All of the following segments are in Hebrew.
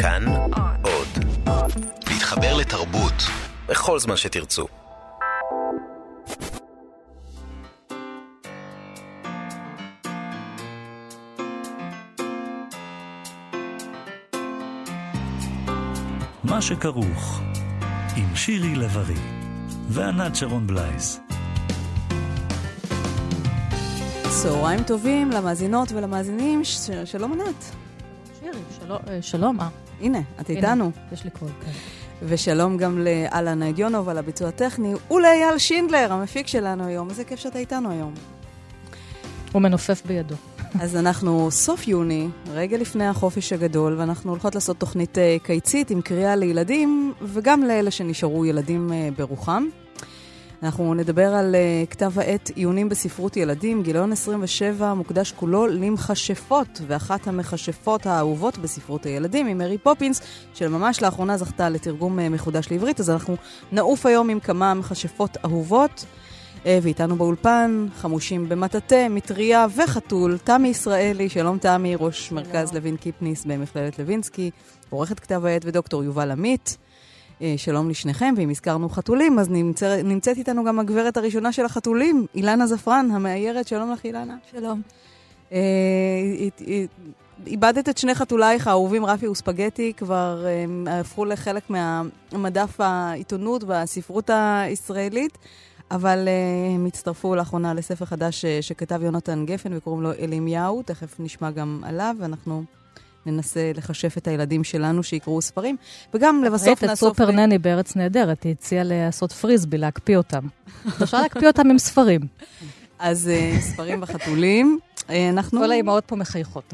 כאן עוד. להתחבר לתרבות בכל זמן שתרצו. מה שכרוך, עם שירי לב-ארי וענת שרון בלייס. צהריים טובים למאזינות ולמאזינים, ש- שלום ענת. שירי, שלום, אה, שלום, אה, הנה, את איתנו. יש לי קול, כן. ושלום גם לאלנה הדיונוב על הביצוע הטכני, ולאייל שינדלר, המפיק שלנו היום. איזה כיף שאתה איתנו היום. הוא מנופף בידו. אז אנחנו סוף יוני, רגע לפני החופש הגדול, ואנחנו הולכות לעשות תוכנית אה, קיצית עם קריאה לילדים, וגם לאלה שנשארו ילדים אה, ברוחם. אנחנו נדבר על אה, כתב העת עיונים בספרות ילדים, גיליון 27, מוקדש כולו למכשפות, ואחת המכשפות האהובות בספרות הילדים היא מרי פופינס, שממש לאחרונה זכתה לתרגום אה, מחודש לעברית, אז אנחנו נעוף היום עם כמה מכשפות אהובות. אה, ואיתנו באולפן, חמושים במטאטא, מטריה וחתול, תמי ישראלי, שלום תמי, ראש שלום. מרכז לוין קיפניס במכללת לוינסקי, עורכת כתב העת ודוקטור יובל עמית. אה, שלום לשניכם, ואם הזכרנו חתולים, אז נמצא, נמצאת איתנו גם הגברת הראשונה של החתולים, אילנה זפרן, המאיירת, שלום לך אילנה. שלום. אה, איבדת את שני חתולייך האהובים, רפי וספגטי, כבר אה, הפכו לחלק מהמדף העיתונות והספרות הישראלית, אבל אה, הם הצטרפו לאחרונה לספר חדש אה, שכתב יונתן גפן וקוראים לו אלימיהו, תכף נשמע גם עליו, ואנחנו ננסה לכשף את הילדים שלנו שיקראו ספרים, וגם לבסוף ראית את נאסוף... סופר נני בארץ נהדרת, היא הציעה לעשות פריסבי, להקפיא אותם. אפשר להקפיא אותם עם ספרים. אז אה, ספרים וחתולים. אה, אנחנו... כל האימהות פה מחייכות.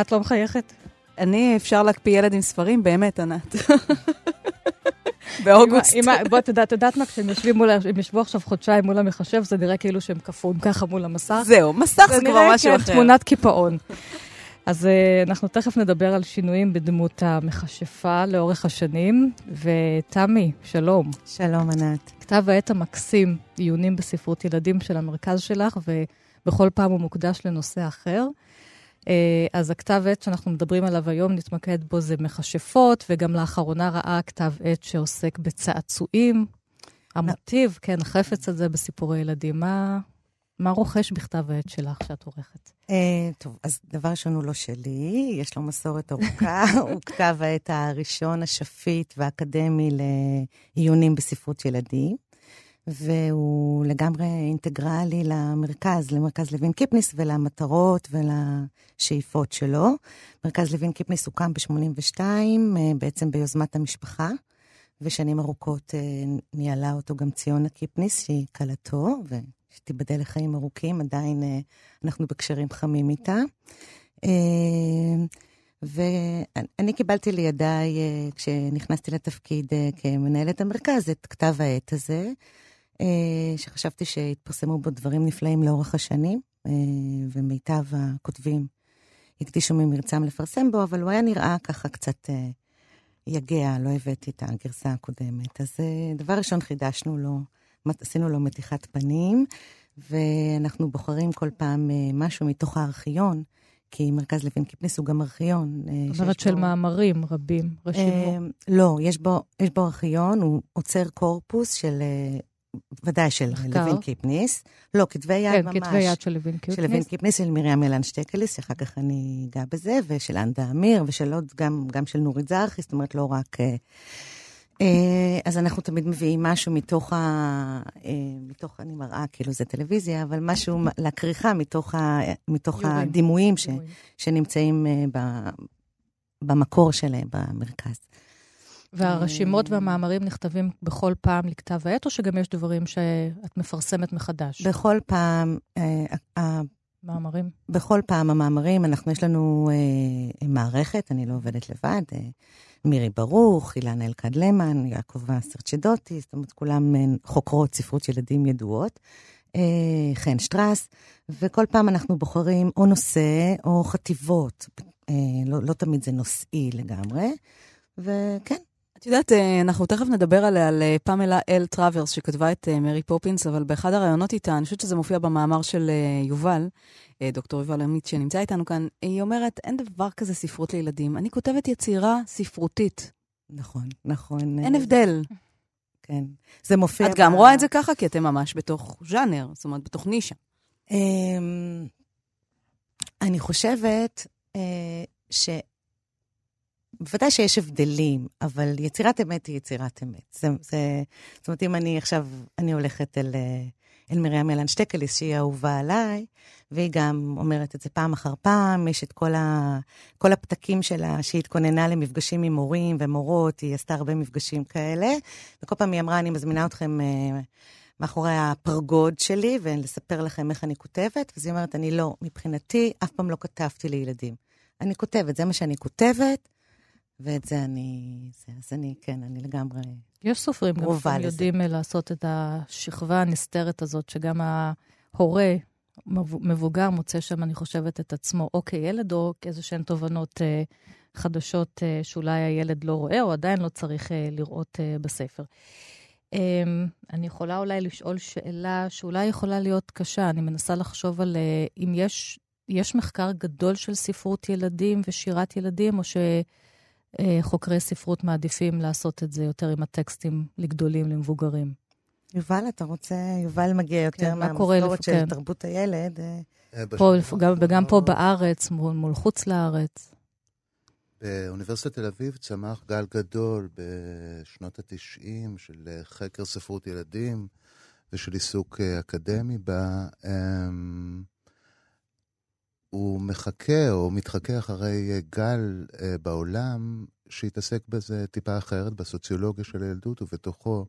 את לא מחייכת? אני, אפשר להקפיא ילד עם ספרים? באמת, ענת. באוגוסט. בוא, את יודעת, מה, כשהם יושבים מול, הם ישבו עכשיו חודשיים מול המחשב, זה נראה כאילו שהם קפואים ככה מול המסך. זהו, מסך זה כבר משהו כן, אחר. תמונת קיפאון. אז uh, אנחנו תכף נדבר על שינויים בדמות המכשפה לאורך השנים. ותמי, שלום. שלום, ענת. כתב העת המקסים, עיונים בספרות ילדים של המרכז שלך, ובכל פעם הוא מוקדש לנושא אחר. Uh, אז הכתב עת שאנחנו מדברים עליו היום, נתמקד בו זה מכשפות, וגם לאחרונה ראה כתב עת שעוסק בצעצועים. המוטיב, כן, החפץ הזה בסיפורי ילדים. מה, מה רוכש בכתב העת שלך שאת עורכת? Uh, טוב, אז דבר ראשון הוא לא שלי, יש לו מסורת ארוכה. הוא כתב העת הראשון, השפיט והאקדמי לעיונים בספרות ילדים, והוא לגמרי אינטגרלי למרכז, למרכז לוין קיפניס ולמטרות ולשאיפות שלו. מרכז לוין קיפניס הוקם ב-82, uh, בעצם ביוזמת המשפחה. ושנים ארוכות אה, ניהלה אותו גם ציונה קיפניס, שהיא כלתו, ושתיבדל לחיים ארוכים, עדיין אה, אנחנו בקשרים חמים איתה. אה, ואני קיבלתי לידיי, אה, כשנכנסתי לתפקיד כמנהלת המרכז, את כתב העת הזה, שחשבתי שהתפרסמו בו דברים נפלאים לאורך השנים, ומיטב הכותבים הקדישו ממרצם לפרסם בו, אבל הוא היה נראה ככה קצת... יגע, לא הבאתי את הגרסה הקודמת. אז דבר ראשון חידשנו לו, עשינו לו מתיחת פנים, ואנחנו בוחרים כל פעם אה, משהו מתוך הארכיון, כי מרכז לוין קיפניס הוא גם ארכיון. אה, זאת אומרת שיש של בו- מאמרים רבים, רשימות. אה, לא, יש בו, יש בו ארכיון, הוא עוצר קורפוס של, אה, ודאי של מחקר? לוין קיפניס. לא, כתבי יד כן, ממש. כתבי יד של לוין של לוין. קיפניס, של מרים ילן שטקליס, שאחר כך אני אגע בזה, ושל אנדה אמיר, ושל עוד, גם, גם של נורית זרחי, זאת אומרת, לא רק... אה, אה, אז אנחנו תמיד מביאים משהו מתוך ה... אה, מתוך, אני מראה, כאילו זה טלוויזיה, אבל משהו לכריכה מתוך, ה, מתוך. הדימויים ש. שנמצאים אה, ב, במקור שלהם, במרכז. והרשימות אה, והמאמרים נכתבים בכל פעם לכתב העת, או שגם יש דברים שאת מפרסמת מחדש? בכל פעם, אה, מאמרים? בכל פעם המאמרים, אנחנו, יש לנו אה, מערכת, אני לא עובדת לבד, אה, מירי ברוך, אילנה אלכד למן, יעקב סרצ'דוטי, זאת אומרת, כולם אה, חוקרות ספרות ילדים ידועות, אה, חן שטרס, וכל פעם אנחנו בוחרים או נושא או חטיבות, אה, לא, לא תמיד זה נושאי לגמרי, וכן, את יודעת, אה, אנחנו תכף נדבר עליה, על אה, פמלה אל טראברס, שכתבה את אה, מרי פופינס, אבל באחד הראיונות איתה, אני חושבת שזה מופיע במאמר של יובל, דוקטור יובל עמית, שנמצא איתנו כאן, היא אומרת, אין דבר כזה ספרות לילדים. אני כותבת יצירה ספרותית. נכון, נכון. אין הבדל. כן. זה מופיע... את גם רואה את זה ככה? כי אתם ממש בתוך ז'אנר, זאת אומרת, בתוך נישה. אמ, אני חושבת ש... בוודאי שיש הבדלים, אבל יצירת אמת היא יצירת אמת. זה, זה, זאת אומרת, אם אני עכשיו, אני הולכת אל, אל מרים אלן שטקליס, שהיא אהובה עליי, והיא גם אומרת את זה פעם אחר פעם, יש את כל, ה, כל הפתקים שלה, שהיא התכוננה למפגשים עם מורים ומורות, היא עשתה הרבה מפגשים כאלה, וכל פעם היא אמרה, אני מזמינה אתכם uh, מאחורי הפרגוד שלי, ולספר לכם איך אני כותבת, אז היא אומרת, אני לא, מבחינתי, אף פעם לא כתבתי לילדים. אני כותבת, זה מה שאני כותבת, ואת זה אני, זה, אז אני, כן, אני לגמרי יש סופרים גם שיודעים לעשות את השכבה הנסתרת הזאת, שגם ההורה, מבוגר, מוצא שם, אני חושבת, את עצמו, או כילד, או כאיזה שהן תובנות אה, חדשות אה, שאולי הילד לא רואה, או עדיין לא צריך אה, לראות אה, בספר. אה, אני יכולה אולי לשאול שאלה שאולי יכולה להיות קשה. אני מנסה לחשוב על אה, אם יש, יש מחקר גדול של ספרות ילדים ושירת ילדים, או ש... אה, חוקרי ספרות מעדיפים לעשות את זה יותר עם הטקסטים לגדולים, למבוגרים. יובל, אתה רוצה, יובל מגיע יותר כן, מהמסורת של כן. תרבות הילד. אה. אה, פה, גם, וגם פה בארץ, מול, מול חוץ לארץ. באוניברסיטת תל אביב צמח גל גדול בשנות ה-90 של חקר ספרות ילדים ושל עיסוק אקדמי בה. אמ, הוא מחכה או מתחכה אחרי אה, גל אה, בעולם שהתעסק בזה טיפה אחרת, בסוציולוגיה של הילדות ובתוכו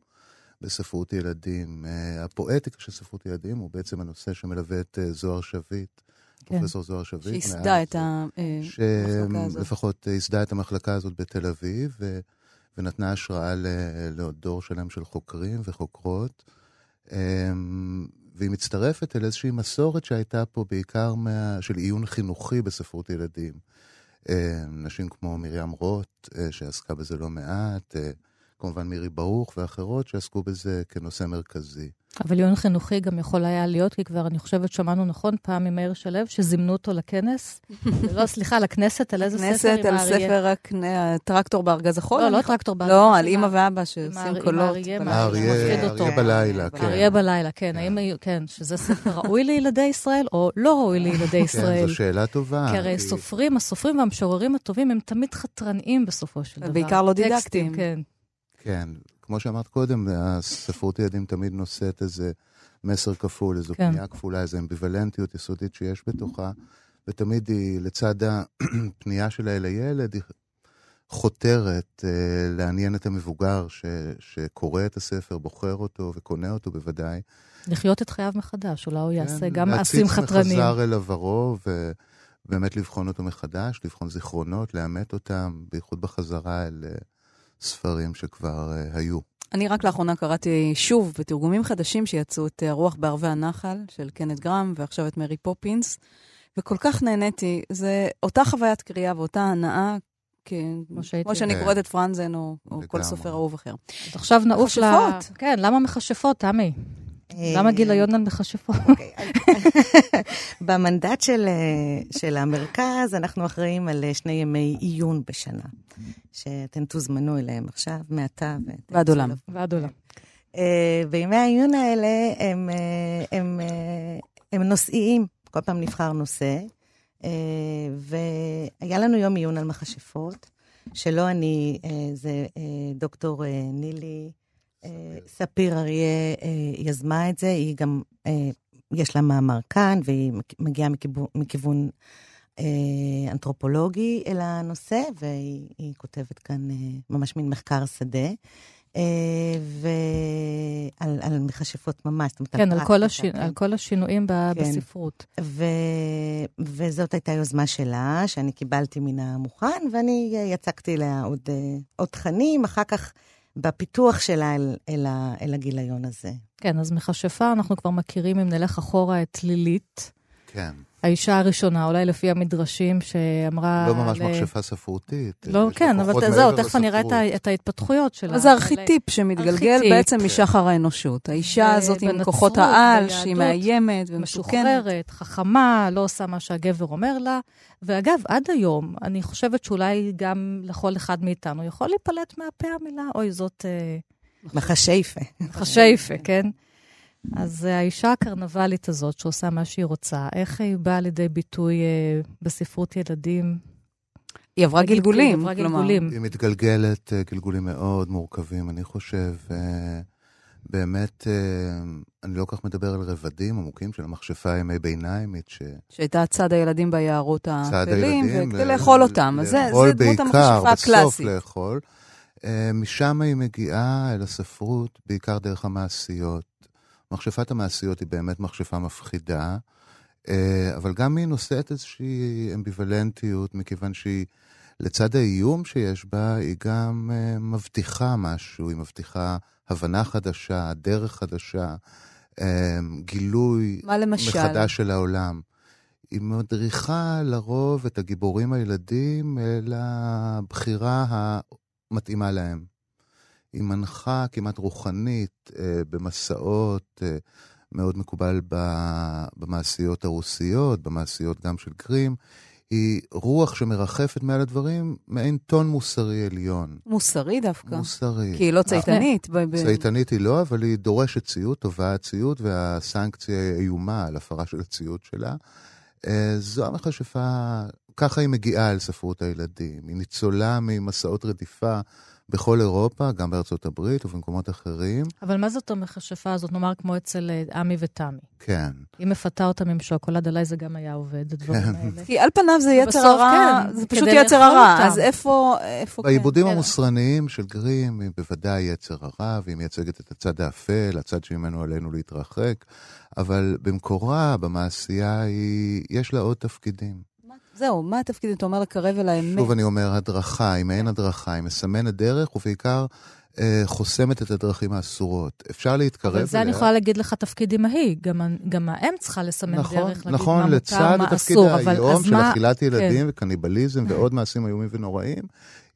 בספרות ילדים. אה, הפואטיקה של ספרות ילדים הוא בעצם הנושא שמלווה את זוהר שביט. כן. פרופסור זוהר שביט. שייסדה את המחלקה הזאת. שלפחות ייסדה את המחלקה הזאת בתל אביב, ו... ונתנה השראה לעוד דור שלם של חוקרים וחוקרות. והיא מצטרפת אל איזושהי מסורת שהייתה פה בעיקר מה... של עיון חינוכי בספרות ילדים. אה, נשים כמו מרים רוט, אה, שעסקה בזה לא מעט, אה, כמובן מירי ברוך ואחרות שעסקו בזה כנושא מרכזי. אבל עיון חינוכי גם יכול היה להיות, כי כבר, אני חושבת, שמענו נכון פעם ממאיר שלו, שזימנו אותו לכנס. לא, סליחה, לכנסת, על איזה ספר עם האריה? לכנסת, על ספר הטרקטור בארגז החול? לא, לא טרקטור בארגז החול. לא, על אימא ואבא שעושים קולות. האריה בלילה, כן. האריה בלילה, כן. האם, כן, שזה ספר ראוי לילדי ישראל, או לא ראוי לילדי ישראל? כן, זו שאלה טובה. כי הרי סופרים, הסופרים והמשוררים הטובים, הם תמיד חתרניים בסופו של דבר. בעיקר לא דידקטיים. כן. כמו שאמרת קודם, הספרות ילדים תמיד נושאת איזה מסר כפול, איזו כן. פנייה כפולה, איזו אמביוולנטיות יסודית שיש בתוכה, ותמיד היא, לצד הפנייה שלה אל הילד, היא חותרת אה, לעניין את המבוגר ש, שקורא את הספר, בוחר אותו וקונה אותו בוודאי. לחיות את חייו מחדש, אולי הוא יעשה כן, גם מעשים חתרניים. להציץ מחזר אל עברו, ובאמת לבחון אותו מחדש, לבחון זיכרונות, לאמת אותם, בייחוד בחזרה אל... אה, ספרים שכבר uh, היו. אני רק לאחרונה קראתי שוב בתרגומים חדשים שיצאו את הרוח בערבי הנחל של קנט גרם, ועכשיו את מרי פופינס, וכל כך נהניתי. זה אותה חוויית קריאה ואותה הנאה, כמו, כמו שאני קוראת את פרנזן או, או כל סופר אהוב אחר. אז עכשיו נעוף ל... כן, למה מכשפות, תמי? למה גיליון על מכשפות? במנדט של, אה, של המרכז, אנחנו אחראים על אה, שני ימי עיון בשנה, שאתם תוזמנו אליהם עכשיו, מעתה. ועד עולם. ועד עולם. אה, וימי העיון האלה הם, הם, הם נושאיים, כל פעם נבחר נושא, והיה לנו יום עיון על מכשפות, שלא אני, זה דוקטור נילי ספיר אריה אה, יזמה את זה, היא גם, אה, יש לה מאמר כאן, והיא מגיעה מכיוון, מכיוון אה, אנתרופולוגי אל הנושא, והיא כותבת כאן ממש מין מחקר שדה. ועל על מכשפות ממש. כן, על כל, הש... כן. על כל השינויים ב... כן. בספרות. ו... וזאת הייתה יוזמה שלה, שאני קיבלתי מן המוכן, ואני יצקתי לה עוד, עוד תכנים. אחר כך בפיתוח שלה אל, אל, אל הגיליון הזה. כן, אז מכשפה אנחנו כבר מכירים, אם נלך אחורה, את לילית. כן. האישה הראשונה, אולי לפי המדרשים שאמרה... לא ממש ל... מכשפה ספרותית. לא, כן, אבל זהו, תכף אני אראה את ההתפתחויות שלה. זה ארכיטיפ שמתגלגל ארכיטיפ. בעצם משחר האנושות. האישה הזאת עם כוחות העל, שהיא מאיימת ומסוכנת. משוחררת, חכמה, לא עושה מה שהגבר אומר לה. ואגב, עד היום, אני חושבת שאולי גם לכל אחד מאיתנו יכול להיפלט מהפה המילה, אוי, זאת... אה, מחשייפה. מחשייפה, כן. אז האישה הקרנבלית הזאת, שעושה מה שהיא רוצה, איך היא באה לידי ביטוי אה, בספרות ילדים? היא עברה גלגולים, עברה גלגולים. היא מתגלגלת אה, גלגולים מאוד מורכבים, אני חושב. אה, באמת, אה, אני לא כל כך מדבר על רבדים עמוקים של המכשפה הימי ביניימית, ש... שהייתה צד הילדים ביערות האפלים, וכדי לאכול אותם. אז זה דמות המכשפה הקלאסית. לאכול בעיקר, בסוף לאכול. משם היא מגיעה אל הספרות, בעיקר דרך המעשיות. מכשפת המעשיות היא באמת מכשפה מפחידה, אה, אבל גם היא נושאת איזושהי אמביוולנטיות, מכיוון שהיא, לצד האיום שיש בה, היא גם אה, מבטיחה משהו, היא מבטיחה הבנה חדשה, דרך חדשה, אה, גילוי מחדש של העולם. היא מדריכה לרוב את הגיבורים הילדים לבחירה המתאימה להם. היא מנחה כמעט רוחנית אה, במסעות, אה, מאוד מקובל במעשיות הרוסיות, במעשיות גם של קרים. היא רוח שמרחפת מעל הדברים, מעין טון מוסרי עליון. מוסרי דווקא? מוסרי. כי היא לא צייתנית. צייתנית היא לא, אבל היא דורשת ציות, תובעת ציות, והסנקציה איומה על הפרה של הציות שלה. אה, זו המכשפה, ככה היא מגיעה אל ספרות הילדים. היא ניצולה ממסעות רדיפה בכל אירופה, גם בארצות הברית ובמקומות אחרים. אבל מה זאת המכשפה הזאת, נאמר כמו אצל אה, עמי ותמי? כן. היא מפתה אותם עם שוקולד, עליי זה גם היה עובד, הדברים כן. האלה. כי על פניו זה יצר הרע, כן, זה פשוט יצר הרע, אז איפה, איפה כן? בעיבודים כן. המוסרניים של גרים, היא בוודאי יצר הרע, והיא מייצגת את הצד האפל, הצד שממנו עלינו להתרחק, אבל במקורה, במעשייה, היא, יש לה עוד תפקידים. זהו, מה התפקיד, אתה אומר, לקרב אל האמת? שוב, אני אומר, הדרכה, היא מעין הדרכה, היא מסמנת דרך, ובעיקר אה, חוסמת את הדרכים האסורות. אפשר להתקרב אליה. אבל זה אני יכולה להגיד לך תפקיד אמהי, גם, גם האם צריכה לסמן נכון, דרך, להגיד נכון, מה מותר, לצד מה התפקיד אסור, היום של מה... אכילת ילדים כן. וקניבליזם ועוד מעשים איומים ונוראים,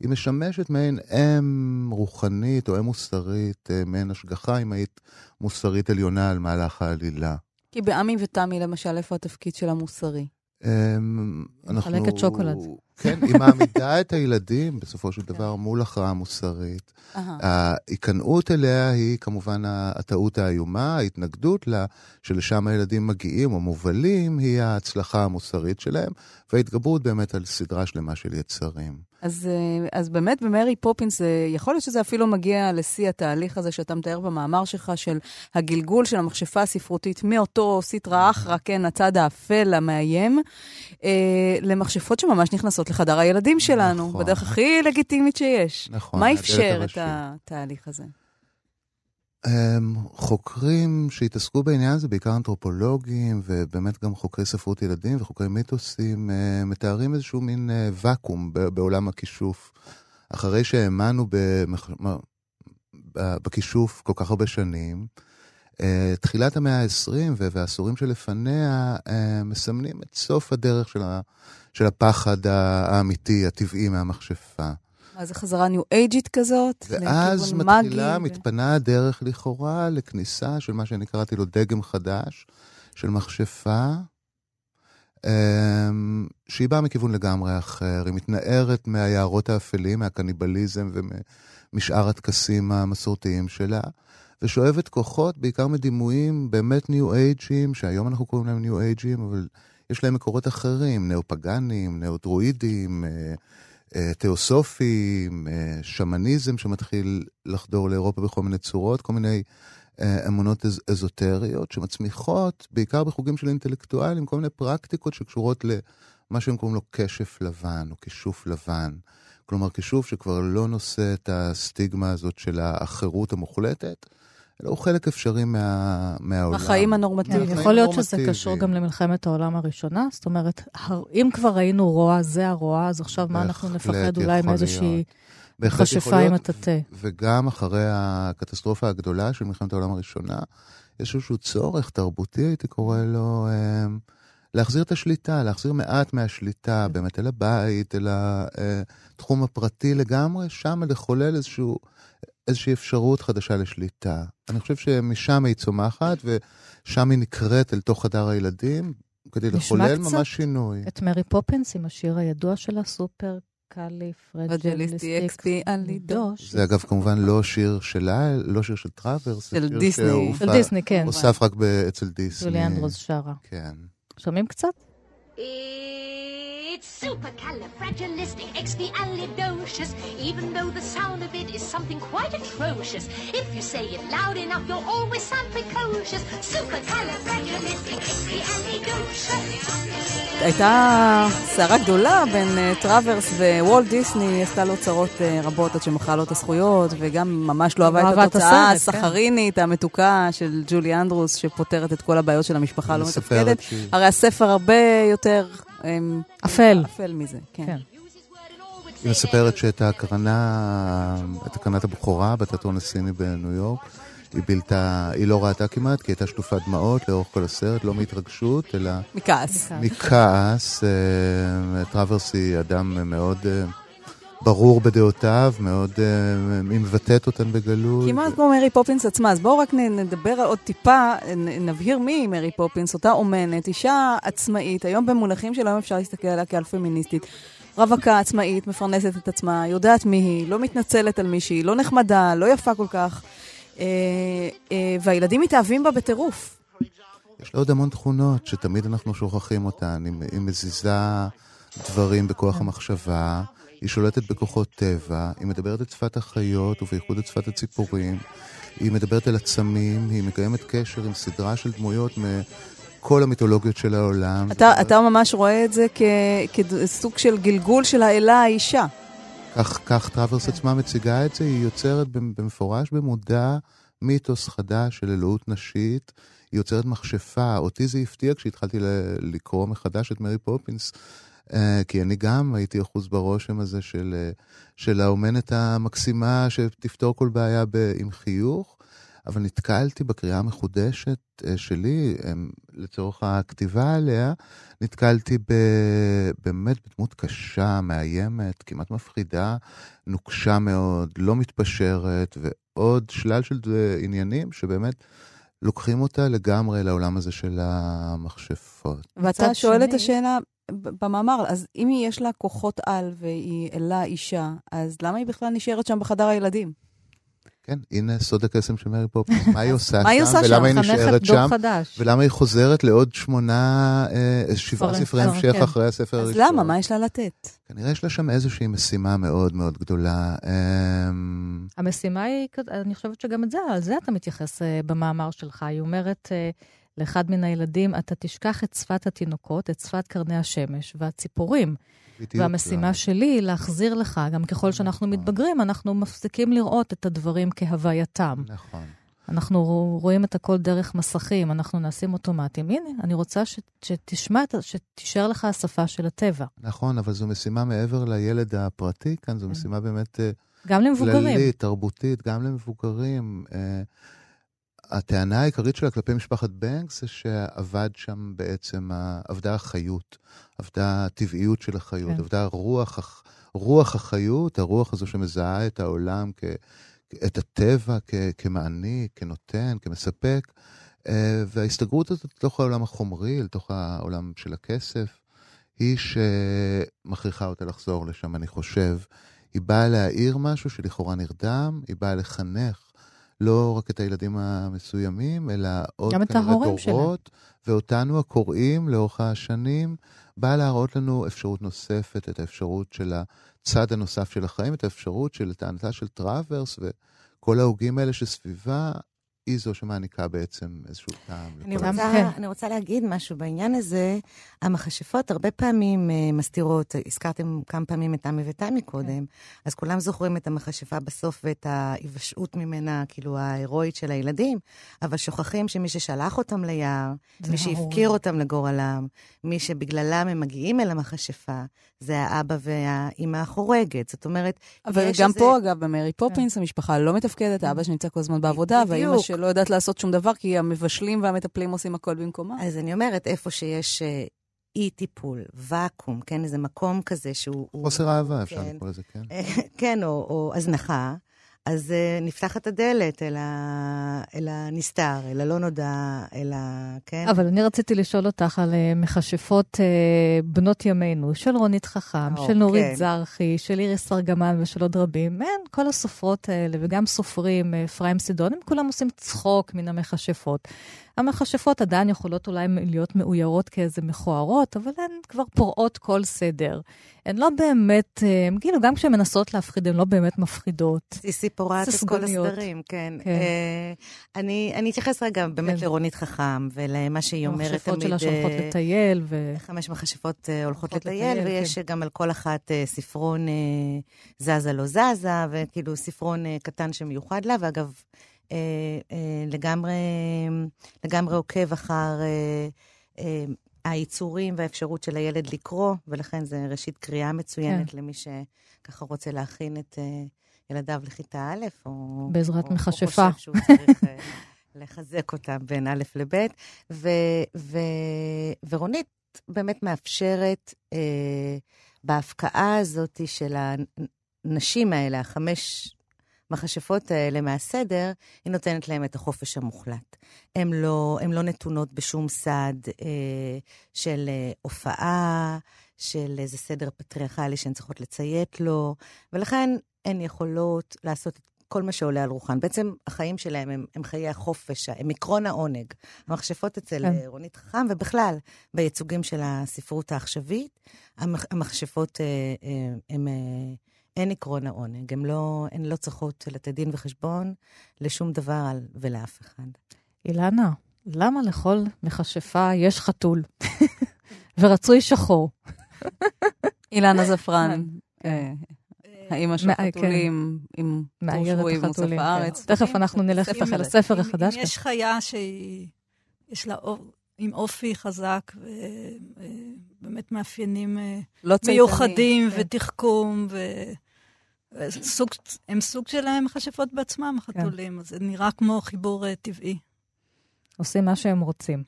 היא משמשת מעין אם רוחנית או אם מוסרית, אה, מעין השגחה אמהית מוסרית עליונה על מהלך העלילה. כי בעמי ותמי, למשל, איפה התפקיד של המוסרי? אמ, מחלקת שוקולד. כן, היא מעמידה את הילדים, בסופו של דבר, מול הכרעה מוסרית. ההיכנעות אליה היא כמובן הטעות האיומה, ההתנגדות לה, שלשם הילדים מגיעים או מובלים, היא ההצלחה המוסרית שלהם, וההתגברות באמת על סדרה שלמה של יצרים. אז, אה, אז באמת במרי פופינס, אה, יכול להיות שזה אפילו מגיע לשיא התהליך הזה שאתה מתאר במאמר שלך, של הגלגול של המכשפה הספרותית מאותו סיטרא אחרא, כן, הצד האפל, המאיים, אה, למכשפות שממש נכנסות לחדר הילדים שלנו, נכון. בדרך הכי לגיטימית שיש. נכון. מה אפשר את התהליך הזה? חוקרים שהתעסקו בעניין הזה, בעיקר אנתרופולוגים, ובאמת גם חוקרי ספרות ילדים וחוקרי מיתוסים, אה, מתארים איזשהו מין אה, ואקום בעולם הכישוף. אחרי שהאמנו בכישוף כל כך הרבה שנים, אה, תחילת המאה ה-20 והעשורים שלפניה מסמנים את סוף הדרך של הפחד האמיתי, הטבעי מהמכשפה. מה זה חזרה ניו אייג'ית כזאת? ואז מתחילה, ו... מתפנה הדרך לכאורה לכניסה של מה שאני קראתי לו דגם חדש, של מכשפה, אמ, שהיא באה מכיוון לגמרי אחר, היא מתנערת מהיערות האפלים, מהקניבליזם ומשאר הטקסים המסורתיים שלה, ושואבת כוחות בעיקר מדימויים באמת ניו אייג'ים, שהיום אנחנו קוראים להם ניו אייג'ים, אבל יש להם מקורות אחרים, נאו-פגאנים, נאו-דרואידים, אה, אה, תיאוסופים, אה, שמניזם שמתחיל לחדור לאירופה בכל מיני צורות, כל מיני אה, אמונות אזוטריות שמצמיחות, בעיקר בחוגים של אינטלקטואלים, כל מיני פרקטיקות שקשורות למה שהם קוראים לו כשף לבן או כישוף לבן. כלומר, כישוף שכבר לא נושא את הסטיגמה הזאת של החירות המוחלטת, אלא הוא חלק אפשרי מה, מהעולם. החיים הנורמטיביים. יכול להיות שזה קשור גם למלחמת העולם הראשונה? זאת אומרת, אם כבר ראינו רוע, זה הרוע, אז עכשיו מה אנחנו נפחד אולי מאיזושהי חשפה עם הטאטא? וגם אחרי הקטסטרופה הגדולה של מלחמת העולם הראשונה, יש איזשהו צורך תרבותי, הייתי קורא לו, אה, להחזיר את השליטה, להחזיר מעט מהשליטה באמת אל הבית, אל התחום הפרטי לגמרי, שם לחולל איזשהו, איזושהי אפשרות חדשה לשליטה. אני חושב שמשם היא צומחת, ושם היא נקראת אל תוך חדר הילדים, כדי לחולל ממש שינוי. את מרי פופינס עם השיר הידוע שלה, סופר קאלי פרג'ליסטי אקספי אלידוש. זה אגב כמובן לא שיר שלה, לא שיר של טראברס, של דיסני. של דיסני, כן. הוסף רק אצל דיסני. ג'ולי אנדרוס שרה. כן. שומעים קצת? It's supercalifragilisticexpialidocious, even though the sound of it is something quite atrocious. If you say it loud enough, you'll always sound precocious. Supercalifragilisticexpialidocious. הייתה סערה גדולה בין טראברס ווולט דיסני, היא עשתה לו צרות רבות עד שמכרה לו את הזכויות, וגם ממש לא אהבה את התוצאה הסחרינית, המתוקה של ג'ולי אנדרוס, שפותרת את כל הבעיות של המשפחה הלא מתפקדת. הרי הספר הרבה יותר אפל. אפל מזה, כן. כן. היא מספרת שאת ההקרנה, את הקרנת הבכורה בתיאטרון הסיני בניו יורק, היא בילתה, היא לא ראתה כמעט, כי הייתה שטופת דמעות לאורך כל הסרט, לא מהתרגשות, אלא... מכעס. מכעס. טראברס היא אדם מאוד... ברור בדעותיו, מאוד, היא מבטאת אותן בגלוי. כמעט כמו מרי פופינס עצמה, אז בואו רק נדבר עוד טיפה, נבהיר מי היא מרי פופינס, אותה אומנת, אישה עצמאית, היום במונחים של היום אפשר להסתכל עליה כעל פמיניסטית. רווקה עצמאית, מפרנסת את עצמה, יודעת מי היא, לא מתנצלת על מישהי, לא נחמדה, לא יפה כל כך, אה, אה, והילדים מתאהבים בה בטירוף. יש לה עוד המון תכונות שתמיד אנחנו שוכחים אותן, היא מזיזה דברים בכוח המחשבה. היא שולטת בכוחות טבע, היא מדברת את שפת החיות ובייחוד את שפת הציפורים, היא מדברת אל הצמחים, היא מקיימת קשר עם סדרה של דמויות מכל המיתולוגיות של העולם. אתה, אתה ממש רואה את זה כ, כסוג של גלגול של האלה האישה. כך, כך טראברס עצמה מציגה את זה, היא יוצרת במפורש, במודע, מיתוס חדש של אלוהות נשית. היא יוצרת מכשפה. אותי זה הפתיע כשהתחלתי לקרוא מחדש את מרי פופינס. אה, כי אני גם הייתי אחוז ברושם הזה של, אה, של האומנת המקסימה שתפתור כל בעיה ב, עם חיוך, אבל נתקלתי בקריאה המחודשת אה, שלי, לצורך הכתיבה עליה, נתקלתי ב, באמת בדמות קשה, מאיימת, כמעט מפחידה, נוקשה מאוד, לא מתפשרת, ועוד שלל של עניינים שבאמת... לוקחים אותה לגמרי לעולם הזה של המכשפות. ואתה שואל את השאלה, במאמר, אז אם יש לה כוחות על והיא אלה אישה, אז למה היא בכלל נשארת שם בחדר הילדים? כן, הנה סוד הקסם של מרי פופינס. מה היא עושה שם, ולמה היא נשארת שם, ולמה היא חוזרת לעוד שמונה, אה, שבעה ספרי המשך כן. אחרי הספר הראשון. אז למה? מה יש לה לתת? כנראה יש לה שם איזושהי משימה מאוד מאוד גדולה. אמ, המשימה היא, אני חושבת שגם את זה, על זה אתה מתייחס אה, במאמר שלך. היא אומרת... אה, לאחד מן הילדים, אתה תשכח את שפת התינוקות, את שפת קרני השמש והציפורים. בדיוק. והמשימה לא. שלי היא להחזיר לך, גם ככל שאנחנו נכון. מתבגרים, אנחנו מפסיקים לראות את הדברים כהווייתם. נכון. אנחנו רואים את הכל דרך מסכים, אנחנו נעשים אוטומטיים. הנה, אני רוצה ש, שתשמע, שתישאר לך השפה של הטבע. נכון, אבל זו משימה מעבר לילד הפרטי כאן, זו כן. משימה באמת... אה, גם למבוגרים. כללית, תרבותית, גם למבוגרים. הטענה העיקרית שלה כלפי משפחת בנקס זה שעבד שם בעצם, עבדה החיות, עבדה הטבעיות של החיות, כן. עבדה רוח, רוח החיות, הרוח הזו שמזהה את העולם, כ, את הטבע כ, כמעניק, כנותן, כמספק, אה, וההסתגרות הזאת לתוך העולם החומרי, לתוך העולם של הכסף, היא שמכריחה אותה לחזור לשם, אני חושב. היא באה להאיר משהו שלכאורה נרדם, היא באה לחנך לא רק את הילדים המסוימים, אלא עוד כנראה דורות, ואותנו הקוראים לאורך השנים, בא להראות לנו אפשרות נוספת, את האפשרות של הצד הנוסף של החיים, את האפשרות של טענתה של טראברס וכל ההוגים האלה שסביבה, היא זו שמעניקה בעצם איזשהו טעם. אני רוצה, כן. אני רוצה להגיד משהו בעניין הזה. המכשפות הרבה פעמים אה, מסתירות, הזכרתם כמה פעמים את תמי ותמי קודם, כן. אז כולם זוכרים את המכשפה בסוף ואת ההיוושעות ממנה, כאילו ההירואית של הילדים, אבל שוכחים שמי ששלח אותם ליער, מי שהפקיר אותם לגורלם, מי שבגללם הם מגיעים אל המכשפה, זה האבא והאימא החורגת. זאת אומרת, אבל גם שזה... פה, אגב, במרי פופינס, כן. המשפחה לא מתפקדת, האבא שנמצא כל הזמן בעבודה, והאימא שלא יודעת לעשות שום דבר, כי המבשלים והמטפלים עושים הכל במקומה. אז אני אומרת, איפה שיש... אי טיפול, ואקום, כן? איזה מקום כזה שהוא... הוא- חוסר אהבה, אפשר כן. לקרוא לזה, כן. כן, או, או הזנחה, אז uh, נפתחת הדלת אל, ה, אל הנסתר, אל הלא נודע, אל ה... כן? אבל אני רציתי לשאול אותך על אה, מכשפות אה, בנות ימינו, של רונית חכם, או, של נורית כן. זרחי, של איריס ארגמן ושל עוד רבים. אין, כל הסופרות האלה, וגם סופרים, אפרים סידון, הם כולם עושים צחוק מן המכשפות. המכשפות עדיין יכולות אולי להיות מאוירות כאיזה מכוערות, אבל הן כבר פורעות כל סדר. הן לא באמת, אה, הן כאילו, גם כשהן מנסות להפחיד, הן לא באמת מפחידות. סיסי פורעת את כל. הסדרים, כן. כן. אה, אני, אני אתייחס רגע באמת כן. לרונית חכם ולמה שהיא אומרת המכשפות תמיד. שלה שהולכות אה, לטייל, ו... חמש מכשפות אה, הולכות לטייל, לטייל, ויש גם על כל אחת אה, ספרון אה, זזה לא זזה, וכאילו ספרון אה, קטן שמיוחד לה, ואגב, אה, אה, לגמרי, לגמרי עוקב אחר אה, אה, והאפשרות של הילד לקרוא, ולכן זה ראשית קריאה מצוינת כן. למי שככה רוצה להכין את אה, ילדיו לכיתה א', או... בעזרת או- או מכשפה. חושב שהוא צריך אה, לחזק אותם בין א' לב', ו, ו, ורונית באמת מאפשרת אה, בהפקעה הזאת של הנשים האלה, החמש מכשפות האלה מהסדר, היא נותנת להם את החופש המוחלט. הן לא, לא נתונות בשום סד אה, של אה, הופעה, של איזה סדר פטריארכלי שהן צריכות לציית לו, ולכן הן יכולות לעשות את כל מה שעולה על רוחן. בעצם החיים שלהם הם, הם חיי החופש, הם עקרון העונג. המכשפות אצל כן. כן. רונית חכם, ובכלל, בייצוגים של הספרות העכשווית, המכ- המכשפות אה, אה, הם... אה, אין עקרון העונג, הן לא, הן לא צריכות לתת דין וחשבון לשום דבר על, ולאף אחד. אילנה, למה לכל מכשפה יש חתול? ורצוי שחור. אילנה זפרן, כן. אה, האימא של מה- כן. חתולים, עם טור שבועי כן. הארץ. תכף אנחנו נלך ספר אל כזה. הספר החדש. אם יש חיה שהיא, יש לה עם אופי חזק ובאמת מאפיינים אה, לא. מיוחדים כן. ותחכום, ו- וסוג, הם סוג של אה, מכשפות בעצמם, כן. החתולים, אז זה נראה כמו חיבור אה, טבעי עושים מה שהם רוצים.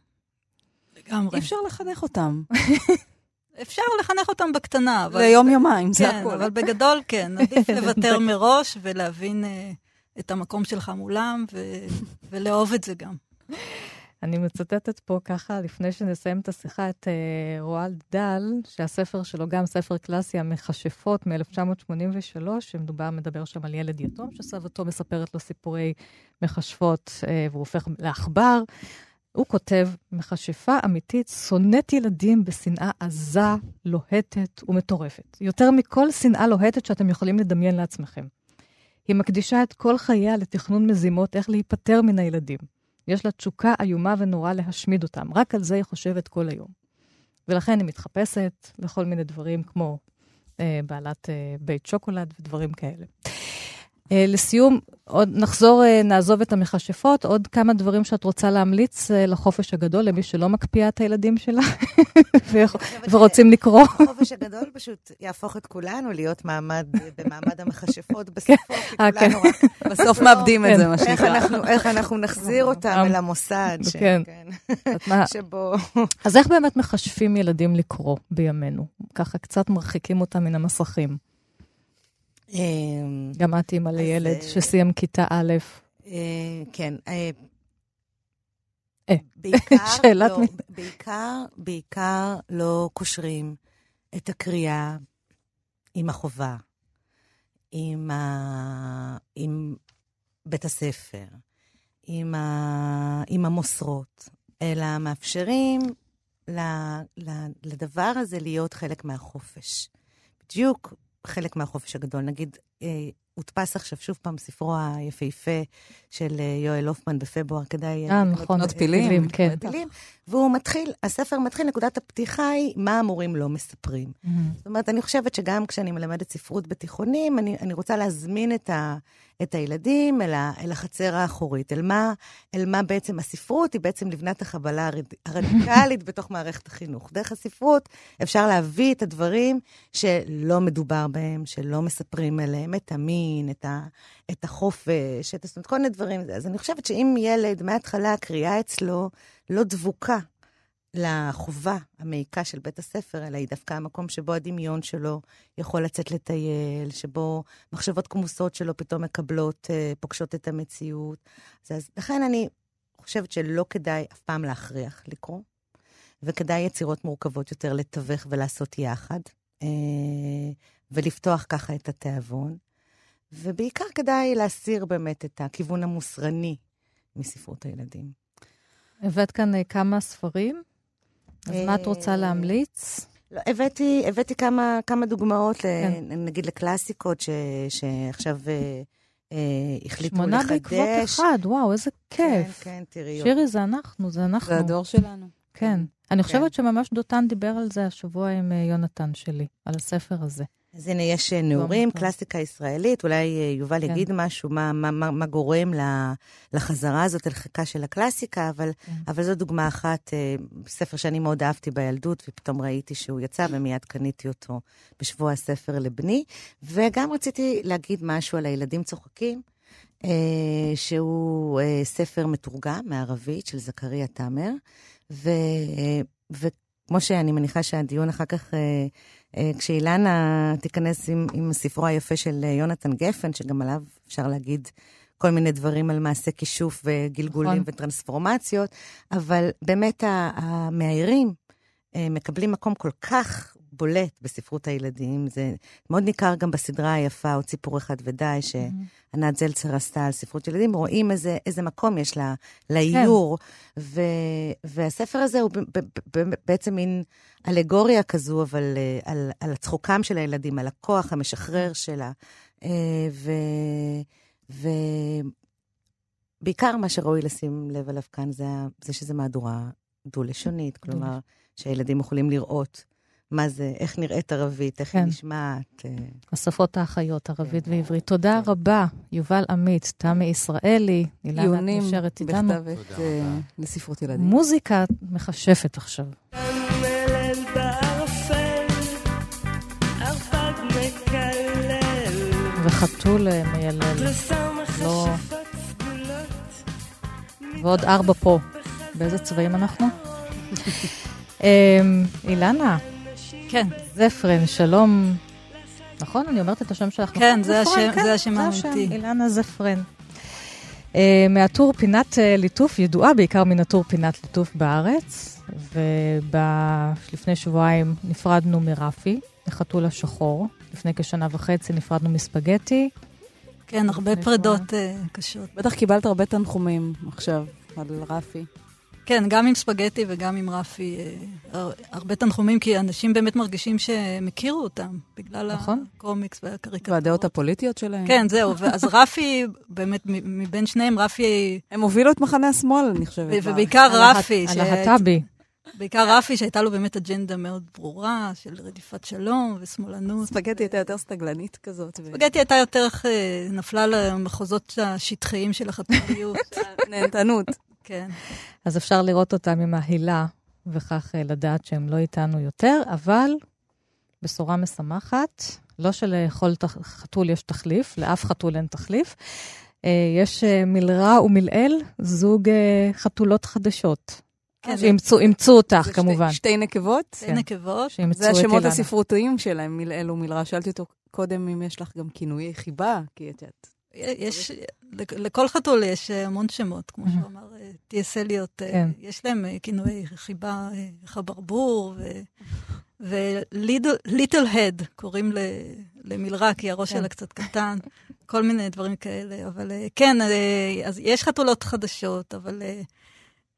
לגמרי. אי אפשר לחנך אותם. אפשר לחנך אותם בקטנה, אבל... ליום-יומיים, זה כן, הכול. אבל בגדול כן, עדיף לוותר מראש ולהבין אה, את המקום שלך מולם, ו- ולאהוב את זה גם. אני מצטטת פה ככה, לפני שנסיים את השיחה, את uh, רואלד דל, שהספר שלו גם ספר קלאסי, המכשפות מ-1983, שמדובר, מדבר שם על ילד יתום, שסבתו מספרת לו סיפורי מכשפות, uh, והוא הופך לעכבר. הוא כותב, מכשפה אמיתית שונאת ילדים בשנאה עזה, לוהטת ומטורפת. יותר מכל שנאה לוהטת שאתם יכולים לדמיין לעצמכם. היא מקדישה את כל חייה לתכנון מזימות איך להיפטר מן הילדים. יש לה תשוקה איומה ונורא להשמיד אותם. רק על זה היא חושבת כל היום. ולכן היא מתחפשת לכל מיני דברים כמו אה, בעלת אה, בית שוקולד ודברים כאלה. אה, לסיום, עוד נחזור, אה, נעזוב את המכשפות, עוד כמה דברים שאת רוצה להמליץ אה, לחופש הגדול, למי שלא מקפיאה את הילדים שלה ורוצים לקרוא. החופש הגדול פשוט יהפוך את כולנו להיות מעמד, במעמד המכשפות בסופו, כי כן. כולנו רק... בסוף מאבדים את זה, מה איך שנקרא. איך אנחנו נחזיר אותם אל המוסד, כן. כן, מה- שבו... אז איך באמת מחשבים ילדים לקרוא בימינו? ככה קצת מרחיקים אותם מן המסכים. אמ, גם את אימא לילד אה, שסיים כיתה א'. אה, כן. אה, בעיקר, שאלת לא, מי- בעיקר, בעיקר לא קושרים את הקריאה עם החובה, עם, ה... עם בית הספר, עם, ה... עם המוסרות, אלא מאפשרים ל... ל... לדבר הזה להיות חלק מהחופש. בדיוק חלק מהחופש הגדול. נגיד, אה, הודפס עכשיו שוב פעם ספרו היפהפה של אה, יואל הופמן בפברואר, כדאי... אה, נכון. לקנות פילים. כן. פילים, והוא מתחיל, הספר מתחיל, נקודת הפתיחה היא מה המורים לא מספרים. זאת אומרת, אני חושבת שגם כשאני מלמדת ספרות בתיכונים, אני, אני רוצה להזמין את, ה, את הילדים אל, ה, אל החצר האחורית, אל מה, אל מה בעצם הספרות היא בעצם לבנת החבלה הרד- הרדיקלית בתוך מערכת החינוך. דרך הספרות אפשר להביא את הדברים שלא מדובר בהם, שלא מספרים עליהם, את המין, את, ה, את החופש, את, זאת אומרת, כל מיני דברים. אז אני חושבת שאם ילד מההתחלה הקריאה אצלו לא דבוקה לחובה המעיקה של בית הספר, אלא היא דווקא המקום שבו הדמיון שלו יכול לצאת לטייל, שבו מחשבות כמוסות שלו פתאום מקבלות, אה, פוגשות את המציאות. אז לכן אני חושבת שלא כדאי אף פעם להכריח לקרוא, וכדאי יצירות מורכבות יותר לתווך ולעשות יחד, אה, ולפתוח ככה את התיאבון. ובעיקר כדאי להסיר באמת את הכיוון המוסרני מספרות הילדים. הבאת כאן אה, כמה ספרים, אז מה את רוצה אה, להמליץ? לא, הבאתי, הבאתי כמה, כמה דוגמאות, כן. נגיד לקלאסיקות ש, שעכשיו אה, אה, החליטו שמונה לחדש. שמונה בעקבות אחד, וואו, איזה כיף. כן, כן, תראי. שירי, זה אנחנו, זה אנחנו. זה הדור שלנו. כן. אני חושבת כן. שממש דותן דיבר על זה השבוע עם יונתן שלי, על הספר הזה. אז הנה, יש אה, נעורים, קלאסיקה ישראלית, אולי אה, יובל כן. יגיד משהו, מה, מה, מה, מה גורם לחזרה הזאת אל חיקה של הקלאסיקה, אבל, כן. אבל זו דוגמה אחת, אה, ספר שאני מאוד אהבתי בילדות, ופתאום ראיתי שהוא יצא, ומיד קניתי אותו בשבוע הספר לבני. וגם רציתי להגיד משהו על הילדים צוחקים, שהוא ספר מתורגם מערבית של זכריה תאמר, ו... וכמו שאני מניחה שהדיון אחר כך כשאילנה תיכנס עם, עם ספרו היפה של אה, יונתן גפן, שגם עליו אפשר להגיד כל מיני דברים על מעשה כישוף וגלגולים נכון. וטרנספורמציות, אבל באמת המאיירים אה, מקבלים מקום כל כך בולט בספרות הילדים. זה מאוד ניכר גם בסדרה היפה, עוד סיפור אחד ודי, שענת זלצר עשתה על ספרות ילדים. רואים איזה, איזה מקום יש לה, לאיור. כן. ו, והספר הזה הוא ב, ב, ב, בעצם מין אלגוריה כזו, אבל אה, על, על הצחוקם של הילדים, על הכוח המשחרר שלה. אה, ו... ו... בעיקר מה שראוי לשים לב עליו כאן זה, זה שזה מהדורה דו-לשונית, כלומר, שהילדים יכולים לראות מה זה, איך נראית ערבית, איך כן. היא נשמעת. אה. השפות האחיות, ערבית כן. ועברית. תודה כן. רבה, יובל עמית, תמי ישראלי, אילנה, את נשארת איתנו. עיונים בכתבת uh, לספרות ילדים. מוזיקה מכשפת עכשיו. וחתול אה, מיילל. לא... ועוד ארבע פה. באיזה צבעים אנחנו? אילנה, כן. זפרן, שלום. נכון? אני אומרת את השם שלך. כן, נכון? זה השם, כן, זה השם האמיתי. אילנה זפרן. Uh, מהטור פינת uh, ליטוף, ידועה בעיקר מן הטור פינת ליטוף בארץ, ולפני שבועיים נפרדנו מרפי, לחתול השחור. לפני כשנה וחצי נפרדנו מספגטי. כן, הרבה פרדות uh, קשות. בטח קיבלת הרבה תנחומים עכשיו על רפי. כן, גם עם ספגטי וגם עם רפי, אה, הרבה תנחומים, כי אנשים באמת מרגישים שהם הכירו אותם, בגלל נכון. הקומיקס והקריקטורות. והדעות הפוליטיות שלהם. כן, זהו. אז רפי, באמת, מבין שניהם, רפי... הם הובילו את מחנה השמאל, אני חושבת. ובעיקר רפי. הלהט"בי. בעיקר רפי, שהייתה לו באמת אג'נדה מאוד ברורה של רדיפת שלום ושמאלנות. ספגטי הייתה יותר סטגלנית כזאת. ספגטי הייתה יותר, אה, נפלה למחוזות השטחיים של החתוליות. נהנתנות. כן. אז אפשר לראות אותם עם ההילה, וכך אה, לדעת שהם לא איתנו יותר, אבל בשורה משמחת, לא שלכל חתול יש תחליף, לאף חתול אין תחליף. אה, יש אה, מלרע ומלעיל, זוג חתולות חדשות. כן, שאימצו אותך, כמובן. שתי, שתי נקבות? שתי כן. נקבות. זה השמות הספרותיים שלהם, מלעיל ומלרע. שאלתי אותו קודם אם יש לך גם כינויי חיבה, כי את יודעת. יש, לכל חתול יש המון שמות, כמו שהוא אמר, טי.אס. אליוט, כן. יש להם כינויי חיבה, חברבור, וליטל הד, קוראים למלרע, כי הראש כן. שלה קצת קטן, כל מיני דברים כאלה. אבל כן, אז יש חתולות חדשות, אבל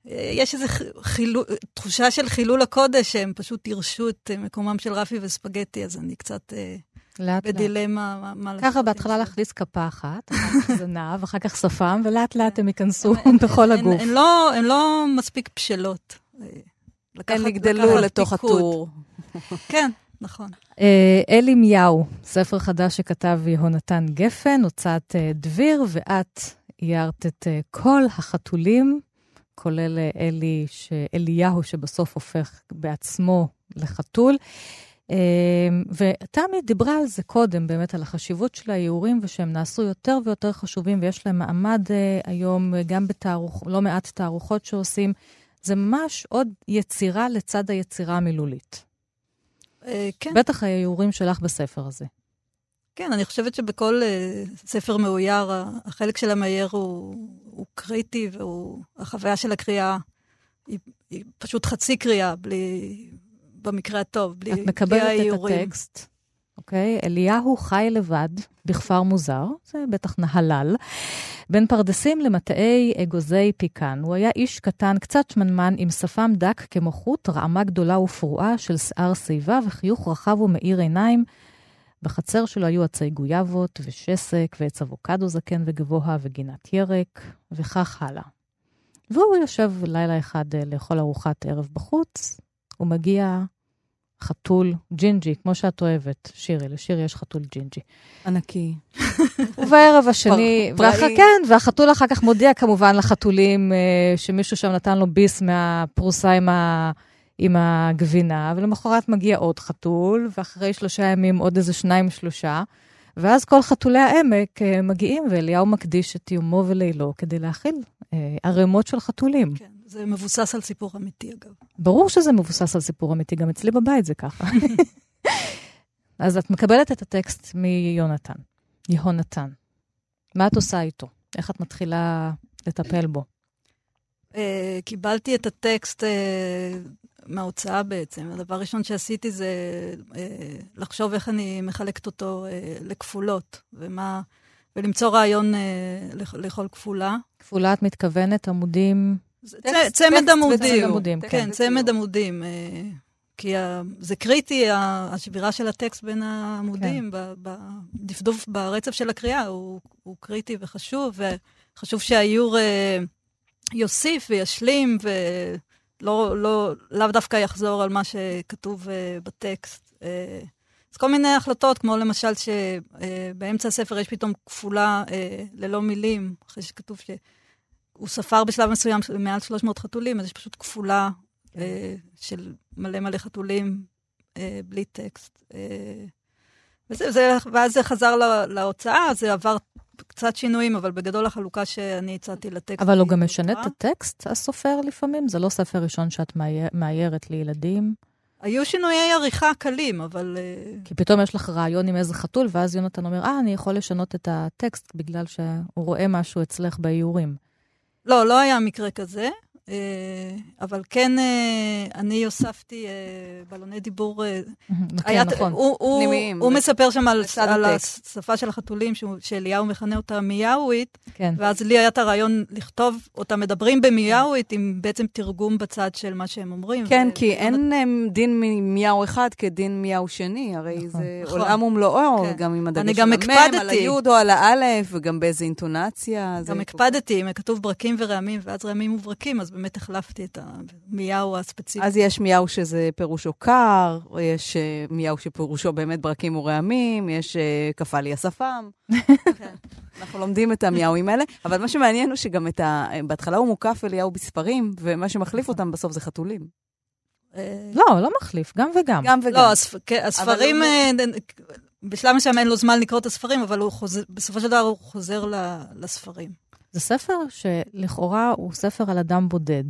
יש איזו חילו, תחושה של חילול הקודש, שהם פשוט ירשו את מקומם של רפי וספגטי, אז אני קצת... לאט בדילמה מה, מה לעשות. ככה בהתחלה להכניס כפה אחת, זנב, אחר כך שפם, ולאט לאט הם ייכנסו בכל הגוף. הן לא, לא מספיק בשלות. הן נגדלו לתוך הטור. כן, נכון. אה, אלי מיהו, ספר חדש שכתב יהונתן גפן, הוצאת אה, דביר, ואת איירת את אה, כל החתולים, כולל אלי, אליהו, שבסוף הופך בעצמו לחתול. אמ, ותמי דיברה על זה קודם, באמת, על החשיבות של האיורים, ושהם נעשו יותר ויותר חשובים, ויש להם מעמד uh, היום גם בתערוך, לא מעט תערוכות שעושים. זה ממש עוד יצירה לצד היצירה המילולית. אה, כן. בטח האיורים שלך בספר הזה. כן, אני חושבת שבכל uh, ספר מאויר, החלק של המאייר הוא, הוא קריטי, והחוויה של הקריאה היא, היא פשוט חצי קריאה, בלי, במקרה הטוב, בלי, את מקבלת את הטקסט, אוקיי? אליהו חי לבד בכפר מוזר, זה בטח נהלל, בין פרדסים למטעי אגוזי פיקן. הוא היה איש קטן, קצת שמנמן, עם שפם דק כמו חוט, רעמה גדולה ופרועה של שיער שיבה וחיוך רחב ומאיר עיניים. בחצר שלו היו עצי גויאבות ושסק ועץ אבוקדו זקן וגבוה וגינת ירק, וכך הלאה. והוא יושב לילה אחד אה, לאכול ארוחת ערב בחוץ, הוא מגיע חתול ג'ינג'י, כמו שאת אוהבת, שירי, לשירי יש חתול ג'ינג'י. ענקי. ובערב השני, ואח... כן, והחתול אחר כך מודיע כמובן לחתולים אה, שמישהו שם נתן לו ביס מהפרוסה עם ה... עם הגבינה, ולמחרת מגיע עוד חתול, ואחרי שלושה ימים עוד איזה שניים, שלושה, ואז כל חתולי העמק uh, מגיעים, ואליהו מקדיש את יומו ולילו כדי להכיל uh, ערימות של חתולים. כן, זה מבוסס על סיפור אמיתי, אגב. ברור שזה מבוסס על סיפור אמיתי, גם אצלי בבית זה ככה. אז את מקבלת את הטקסט מיונתן, יהונתן. מה את עושה איתו? איך את מתחילה לטפל בו? Uh, קיבלתי את הטקסט uh, מההוצאה בעצם. הדבר הראשון שעשיתי זה אה, לחשוב איך אני מחלקת אותו אה, לכפולות, ומה, ולמצוא רעיון אה, לכל כפולה. כפולה, את מתכוונת עמודים? טקסט, צמד עמודים. כן. כן, צמד עמודים. אה, כי זה קריטי, השבירה של הטקסט בין העמודים, כן. בדפדוף, ברצף של הקריאה, הוא, קריטי וחשוב, וחשוב שהאיור אה, יוסיף וישלים, ו... לא, לא, לאו דווקא יחזור על מה שכתוב uh, בטקסט. Uh, אז כל מיני החלטות, כמו למשל שבאמצע הספר יש פתאום כפולה ללא מילים, אחרי שכתוב שהוא ספר בשלב מסוים מעל 300 חתולים, אז יש פשוט כפולה uh, של מלא מלא חתולים uh, בלי טקסט. Uh, וזה, זה, ואז זה חזר לה, להוצאה, זה עבר קצת שינויים, אבל בגדול החלוקה שאני הצעתי לטקסט... אבל הוא גם משנה את הטקסט, הסופר לפעמים? זה לא ספר ראשון שאת מאיירת לילדים? היו שינויי עריכה קלים, אבל... אה, כי פתאום יש לך רעיון עם איזה חתול, ואז יונתן אומר, אה, אני יכול לשנות את הטקסט בגלל שהוא רואה משהו אצלך באיורים. לא, לא היה מקרה כזה. אה, אבל כן, אה, אני הוספתי אה, בלוני דיבור. כן, נכון, פנימיים. הוא מספר שם על השפה של החתולים, שאליהו מכנה אותה מיאווית, כן. ואז לי היה את הרעיון לכתוב אותה מדברים במיאווית, עם בעצם תרגום בצד של מה שהם אומרים. כן, כי אין דין מיהו אחד כדין מיהו שני, הרי נכון. זה נכון. עולם ומלואו, כן. גם עם הדגש על המם, על היוד או על האלף, וגם באיזה אינטונציה. גם הקפדתי, אם כתוב ברקים ורעמים, ואז רעמים וברקים, אז באמת החלפתי את המיהו הספציפי. אז יש מיהו שזה פירושו קר, או יש uh, מיהו שפירושו באמת ברקים ורעמים, יש קפא לי השפם. כן. אנחנו לומדים את המיהואים האלה, אבל מה שמעניין הוא שגם את ה... בהתחלה הוא מוקף אליהו בספרים, ומה שמחליף אותם בסוף זה חתולים. אה, לא, לא מחליף, גם וגם. גם וגם. לא, כן, הספרים, בשלב מסוים אין לו זמן לקרוא את הספרים, אבל בסופו של דבר הוא חוזר לספרים. זה ספר שלכאורה הוא ספר על אדם בודד.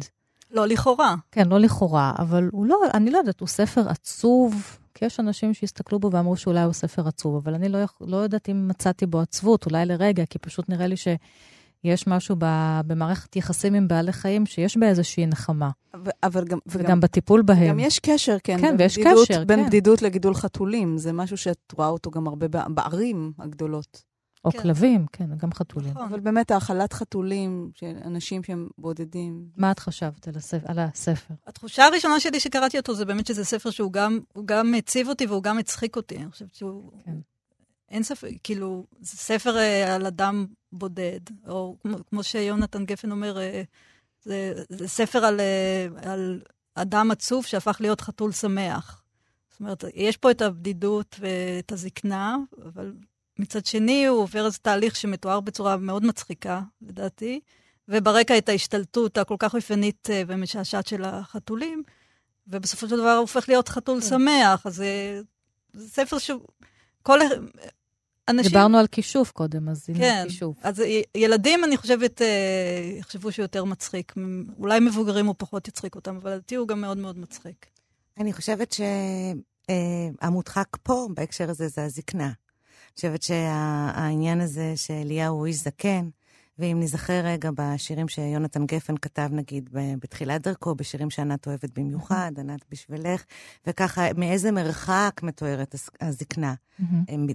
לא לכאורה. כן, לא לכאורה, אבל הוא לא, אני לא יודעת, הוא ספר עצוב, כי יש אנשים שהסתכלו בו ואמרו שאולי הוא ספר עצוב, אבל אני לא, לא יודעת אם מצאתי בו עצבות, אולי לרגע, כי פשוט נראה לי שיש משהו ב, במערכת יחסים עם בעלי חיים שיש בה איזושהי נחמה. ו- אבל גם... וגם, וגם בטיפול בהם. גם יש קשר, כן. כן, ויש בדידות, קשר, בין כן. בדידות לגידול חתולים. זה משהו שאת רואה אותו גם הרבה בערים הגדולות. או כן. כלבים, כן, גם חתולים. נכון. אבל באמת, האכלת חתולים של אנשים שהם בודדים. מה את חשבת על, הספר, על הספר? התחושה הראשונה שלי שקראתי אותו זה באמת שזה ספר שהוא גם, גם הציב אותי והוא גם הצחיק אותי. אני חושבת שהוא... כן. אין ספר, כאילו, זה ספר uh, על אדם בודד, או כמו, כמו שיונתן גפן אומר, uh, זה, זה ספר על, uh, על אדם עצוב שהפך להיות חתול שמח. זאת אומרת, יש פה את הבדידות ואת הזקנה, אבל מצד שני, הוא עובר איזה תהליך שמתואר בצורה מאוד מצחיקה, לדעתי, וברקע את ההשתלטות הכל כך אופיינית אה, ומשעשעת של החתולים, ובסופו של דבר הוא הופך להיות חתול כן. שמח, אז זה, זה ספר שהוא... כל... אנשים... דיברנו על כישוף קודם, אז הנה כן, כישוף. אז ילדים, אני חושבת, אה, יחשבו שהוא יותר מצחיק. אולי מבוגרים הוא פחות יצחיק אותם, אבל לדעתי הוא גם מאוד מאוד מצחיק. אני חושבת שהמודחק פה, בהקשר הזה, זה הזקנה. חושבת שהעניין הזה שאליהו הוא איש זקן, ואם נזכר רגע בשירים שיונתן גפן כתב, נגיד, בתחילת דרכו, בשירים שענת אוהבת במיוחד, ענת בשבילך, וככה, מאיזה מרחק מתוארת הזקנה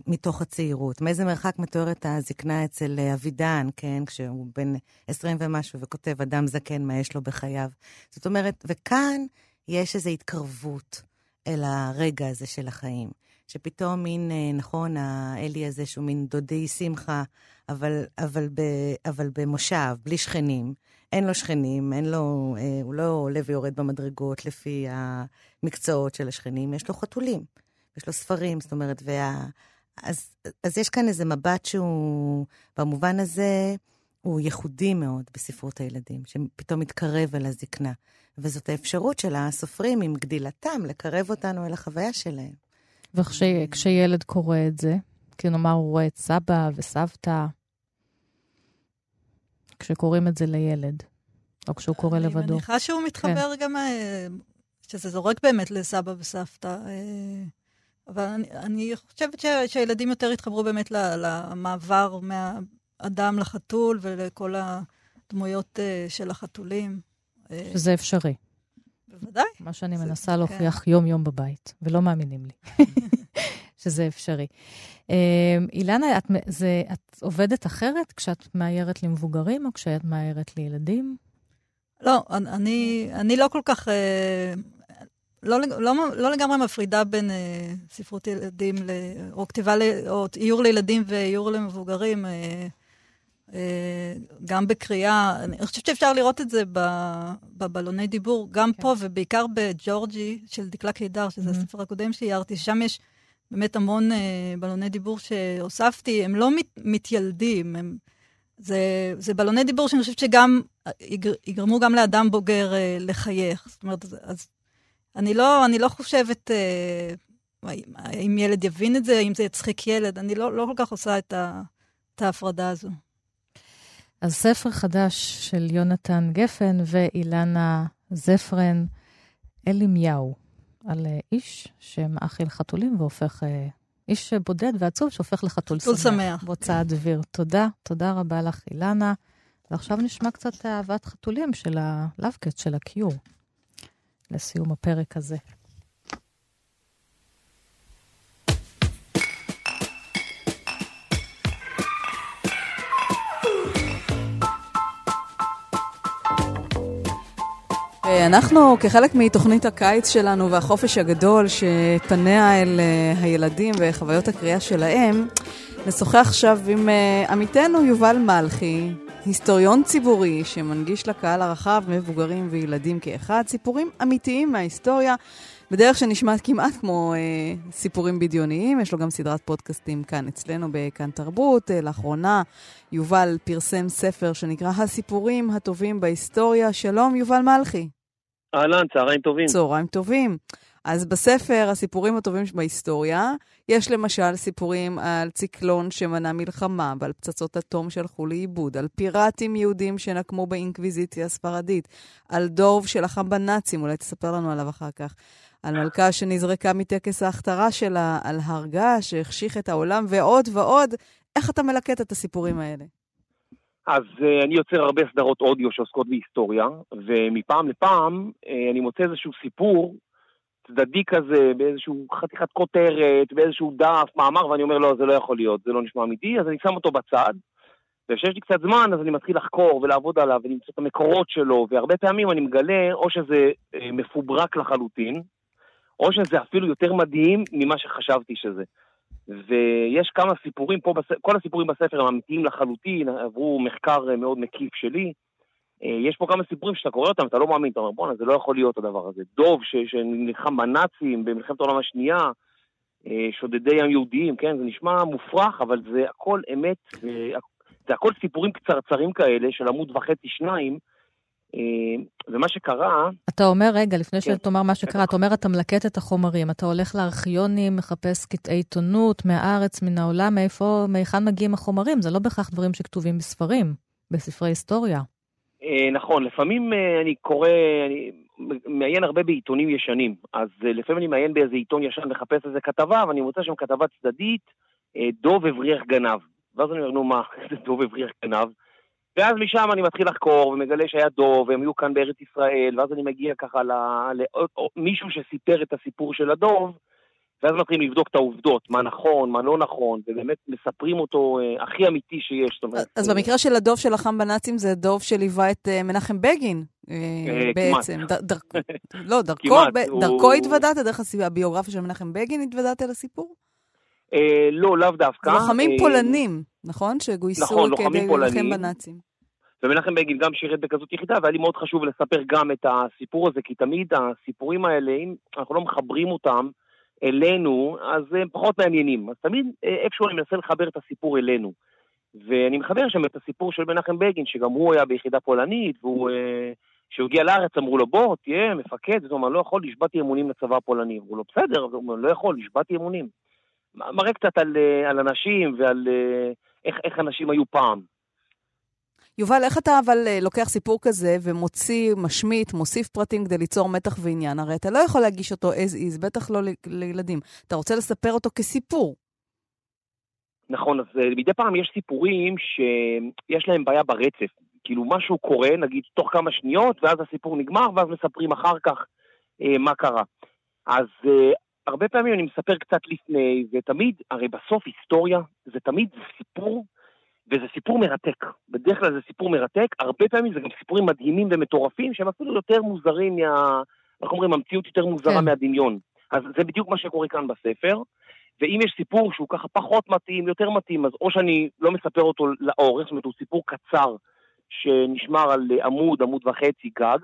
מתוך הצעירות? מאיזה מרחק מתוארת הזקנה אצל אבידן, כן, כשהוא בן 20 ומשהו וכותב, אדם זקן, מה יש לו בחייו? זאת אומרת, וכאן יש איזו התקרבות אל הרגע הזה של החיים. שפתאום מין, נכון, האלי הזה שהוא מין דודי שמחה, אבל, אבל, ב, אבל במושב, בלי שכנים. אין לו שכנים, אין לו, אה, הוא לא עולה ויורד במדרגות לפי המקצועות של השכנים, יש לו חתולים, יש לו ספרים, זאת אומרת, וה... אז, אז יש כאן איזה מבט שהוא, במובן הזה, הוא ייחודי מאוד בספרות הילדים, שפתאום מתקרב אל הזקנה. וזאת האפשרות של הסופרים, עם גדילתם, לקרב אותנו אל החוויה שלהם. וכשילד קורא את זה, כי נאמר הוא רואה את סבא וסבתא, כשקוראים את זה לילד, או כשהוא קורא לבדו. אני מניחה שהוא מתחבר כן. גם, אה, שזה זורק באמת לסבא וסבתא. אה, אבל אני, אני חושבת ש, שהילדים יותר התחברו באמת למעבר מהאדם לחתול ולכל הדמויות אה, של החתולים. שזה אפשרי. בוודאי. מה שאני מנסה להוכיח כן. יום-יום בבית, ולא מאמינים לי. שזה אפשרי. אמ, אילנה, את, זה, את עובדת אחרת כשאת מאיירת למבוגרים או כשאת מאיירת לילדים? לא, אני, אני לא כל כך, אה, לא, לא, לא לגמרי מפרידה בין אה, ספרות ילדים, ל, או כתיבה, ל, או איור לילדים ואיור למבוגרים. אה, גם בקריאה, אני חושבת שאפשר לראות את זה בבלוני דיבור, גם כן. פה ובעיקר בג'ורג'י של דקלה קידר, שזה mm-hmm. הספר הקודם שאיירתי, ששם יש באמת המון uh, בלוני דיבור שהוספתי, הם לא מת, מתיילדים, הם, זה, זה בלוני דיבור שאני חושבת שגם יגר, יגרמו גם לאדם בוגר uh, לחייך. זאת אומרת, אז אני לא, אני לא חושבת uh, האם ילד יבין את זה, האם זה יצחיק ילד, אני לא, לא כל כך עושה את, ה, את ההפרדה הזו. אז ספר חדש של יונתן גפן ואילנה זפרן, אלימיהו. על אה, איש שמאכיל חתולים והופך, אה, איש בודד ועצוב שהופך לחתול שמח. חתול שמח. בהוצאת דביר. תודה, תודה רבה לך, אילנה. ועכשיו נשמע קצת אהבת חתולים של הלאבקט, של הקיור, לסיום הפרק הזה. אנחנו, כחלק מתוכנית הקיץ שלנו והחופש הגדול שפניה אל אה, הילדים וחוויות הקריאה שלהם, נשוחח עכשיו עם אה, עמיתנו יובל מלכי, היסטוריון ציבורי שמנגיש לקהל הרחב, מבוגרים וילדים כאחד, סיפורים אמיתיים מההיסטוריה, בדרך שנשמעת כמעט כמו אה, סיפורים בדיוניים. יש לו גם סדרת פודקאסטים כאן אצלנו בכאן תרבות. אה, לאחרונה יובל פרסם ספר שנקרא הסיפורים הטובים בהיסטוריה. שלום, יובל מלכי. אהלן, צהריים טובים. צהריים טובים. אז בספר הסיפורים הטובים בהיסטוריה, יש למשל סיפורים על ציקלון שמנע מלחמה ועל פצצות אטום שהלכו לאיבוד, על פיראטים יהודים שנקמו באינקוויזיציה הספרדית, על דורב שלחם בנאצים, אולי תספר לנו עליו אחר כך, על מלכה שנזרקה מטקס ההכתרה שלה, על הרגה שהחשיך את העולם ועוד ועוד. איך אתה מלקט את הסיפורים האלה? אז uh, אני יוצר הרבה סדרות אודיו שעוסקות בהיסטוריה, ומפעם לפעם uh, אני מוצא איזשהו סיפור צדדי כזה, באיזשהו חתיכת כותרת, באיזשהו דף, מאמר, ואני אומר, לא, זה לא יכול להיות, זה לא נשמע אמיתי, אז אני שם אותו בצד, וכשיש לי קצת זמן, אז אני מתחיל לחקור ולעבוד עליו ולמצוא את המקורות שלו, והרבה פעמים אני מגלה או שזה uh, מפוברק לחלוטין, או שזה אפילו יותר מדהים ממה שחשבתי שזה. ויש כמה סיפורים פה, בספר, כל הסיפורים בספר הם אמיתיים לחלוטין, עברו מחקר מאוד מקיף שלי. אה, יש פה כמה סיפורים שאתה קורא אותם, אתה לא מאמין, אתה אומר, בואנה, זה לא יכול להיות הדבר הזה. דוב שנלחם בנאצים במלחמת העולם השנייה, אה, שודדי ים יהודיים, כן? זה נשמע מופרך, אבל זה הכל אמת, זה הכל סיפורים קצרצרים כאלה של עמוד וחצי, שניים, אה, ומה שקרה... אתה אומר, רגע, לפני כן. שתאמר מה שקרה, אתה אומר, אתה מלקט את החומרים, אתה הולך לארכיונים, מחפש קטעי עיתונות מהארץ, מן העולם, מאיפה, מהיכן מגיעים החומרים? זה לא בהכרח דברים שכתובים בספרים, בספרי היסטוריה. אה, נכון, לפעמים אה, אני קורא, אני מעיין הרבה בעיתונים ישנים, אז לפעמים אני מעיין באיזה עיתון ישן לחפש איזה כתבה, ואני מוצא שם כתבה צדדית, דוב הבריח גנב. ואז אני אומר, נו מה, איזה דוב הבריח גנב? ואז משם אני מתחיל לחקור ומגלה שהיה דוב, והם היו כאן בארץ ישראל, ואז אני מגיע ככה למישהו שסיפר את הסיפור של הדוב, ואז מתחילים לבדוק את העובדות, מה נכון, מה לא נכון, ובאמת מספרים אותו אה, הכי אמיתי שיש. אומרת, אז אה, במקרה של הדוב שלחם בנאצים זה דוב שליווה את אה, מנחם בגין, אה, אה, בעצם. ד, דר, לא, דרכו, ב, הוא... דרכו התוודעת, דרך הביוגרפיה של מנחם בגין התוודעת לסיפור? אה, לא, לאו דווקא. לוחמים אה, פולנים, נכון? שגויסו נכון, כדי להילחם בנאצים. ומנחם בגין גם שירת בכזאת יחידה, והיה לי מאוד חשוב לספר גם את הסיפור הזה, כי תמיד הסיפורים האלה, אם אנחנו לא מחברים אותם אלינו, אז הם פחות מעניינים. אז תמיד אה, איפשהו אני מנסה לחבר את הסיפור אלינו. ואני מחבר שם את הסיפור של מנחם בגין, שגם הוא היה ביחידה פולנית, והוא... כשהוא הגיע לארץ אמרו לו, בוא, תהיה מפקד, הוא אמר, לא יכול, נשבעתי אמונים לצבא הפולני. אמרו לו, בסדר, הוא אומר, לא יכול, נשבעתי אמונים. מראה קצת על, אה, על אנשים ועל אה, איך, איך אנשים היו פעם. יובל, איך אתה אבל אה, לוקח סיפור כזה ומוציא, משמיט, מוסיף פרטים כדי ליצור מתח ועניין? הרי אתה לא יכול להגיש אותו as is, בטח לא לילדים. אתה רוצה לספר אותו כסיפור. נכון, אז מדי פעם יש סיפורים שיש להם בעיה ברצף. כאילו משהו קורה, נגיד, תוך כמה שניות, ואז הסיפור נגמר, ואז מספרים אחר כך אה, מה קרה. אז אה, הרבה פעמים אני מספר קצת לפני, ותמיד, הרי בסוף היסטוריה זה תמיד סיפור, וזה סיפור מרתק. בדרך כלל זה סיפור מרתק, הרבה פעמים זה גם סיפורים מדהימים ומטורפים, שהם אפילו יותר מוזרים מה... איך אומרים, המציאות יותר מוזרה כן. מהדמיון. אז זה בדיוק מה שקורה כאן בספר. ואם יש סיפור שהוא ככה פחות מתאים, יותר מתאים, אז או שאני לא מספר אותו לאורך, זאת אומרת, הוא סיפור קצר שנשמר על עמוד, עמוד וחצי גג.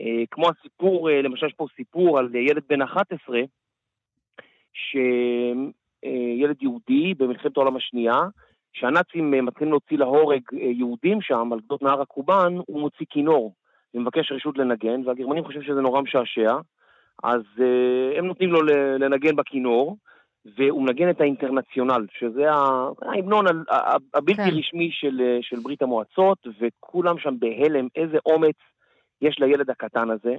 אה, כמו הסיפור, אה, למשל יש פה סיפור על ילד בן 11, שילד יהודי במלחמת העולם השנייה, שהנאצים אה, מתחילים להוציא להורג אה, יהודים שם, על גדות נהר הקובאן, הוא מוציא כינור ומבקש רשות לנגן, והגרמנים חושבים שזה נורא משעשע, אז הם נותנים לו לנגן בכינור, והוא מנגן את האינטרנציונל, שזה ההמנון הבלתי כן. רשמי של, של ברית המועצות, וכולם שם בהלם, איזה אומץ יש לילד הקטן הזה.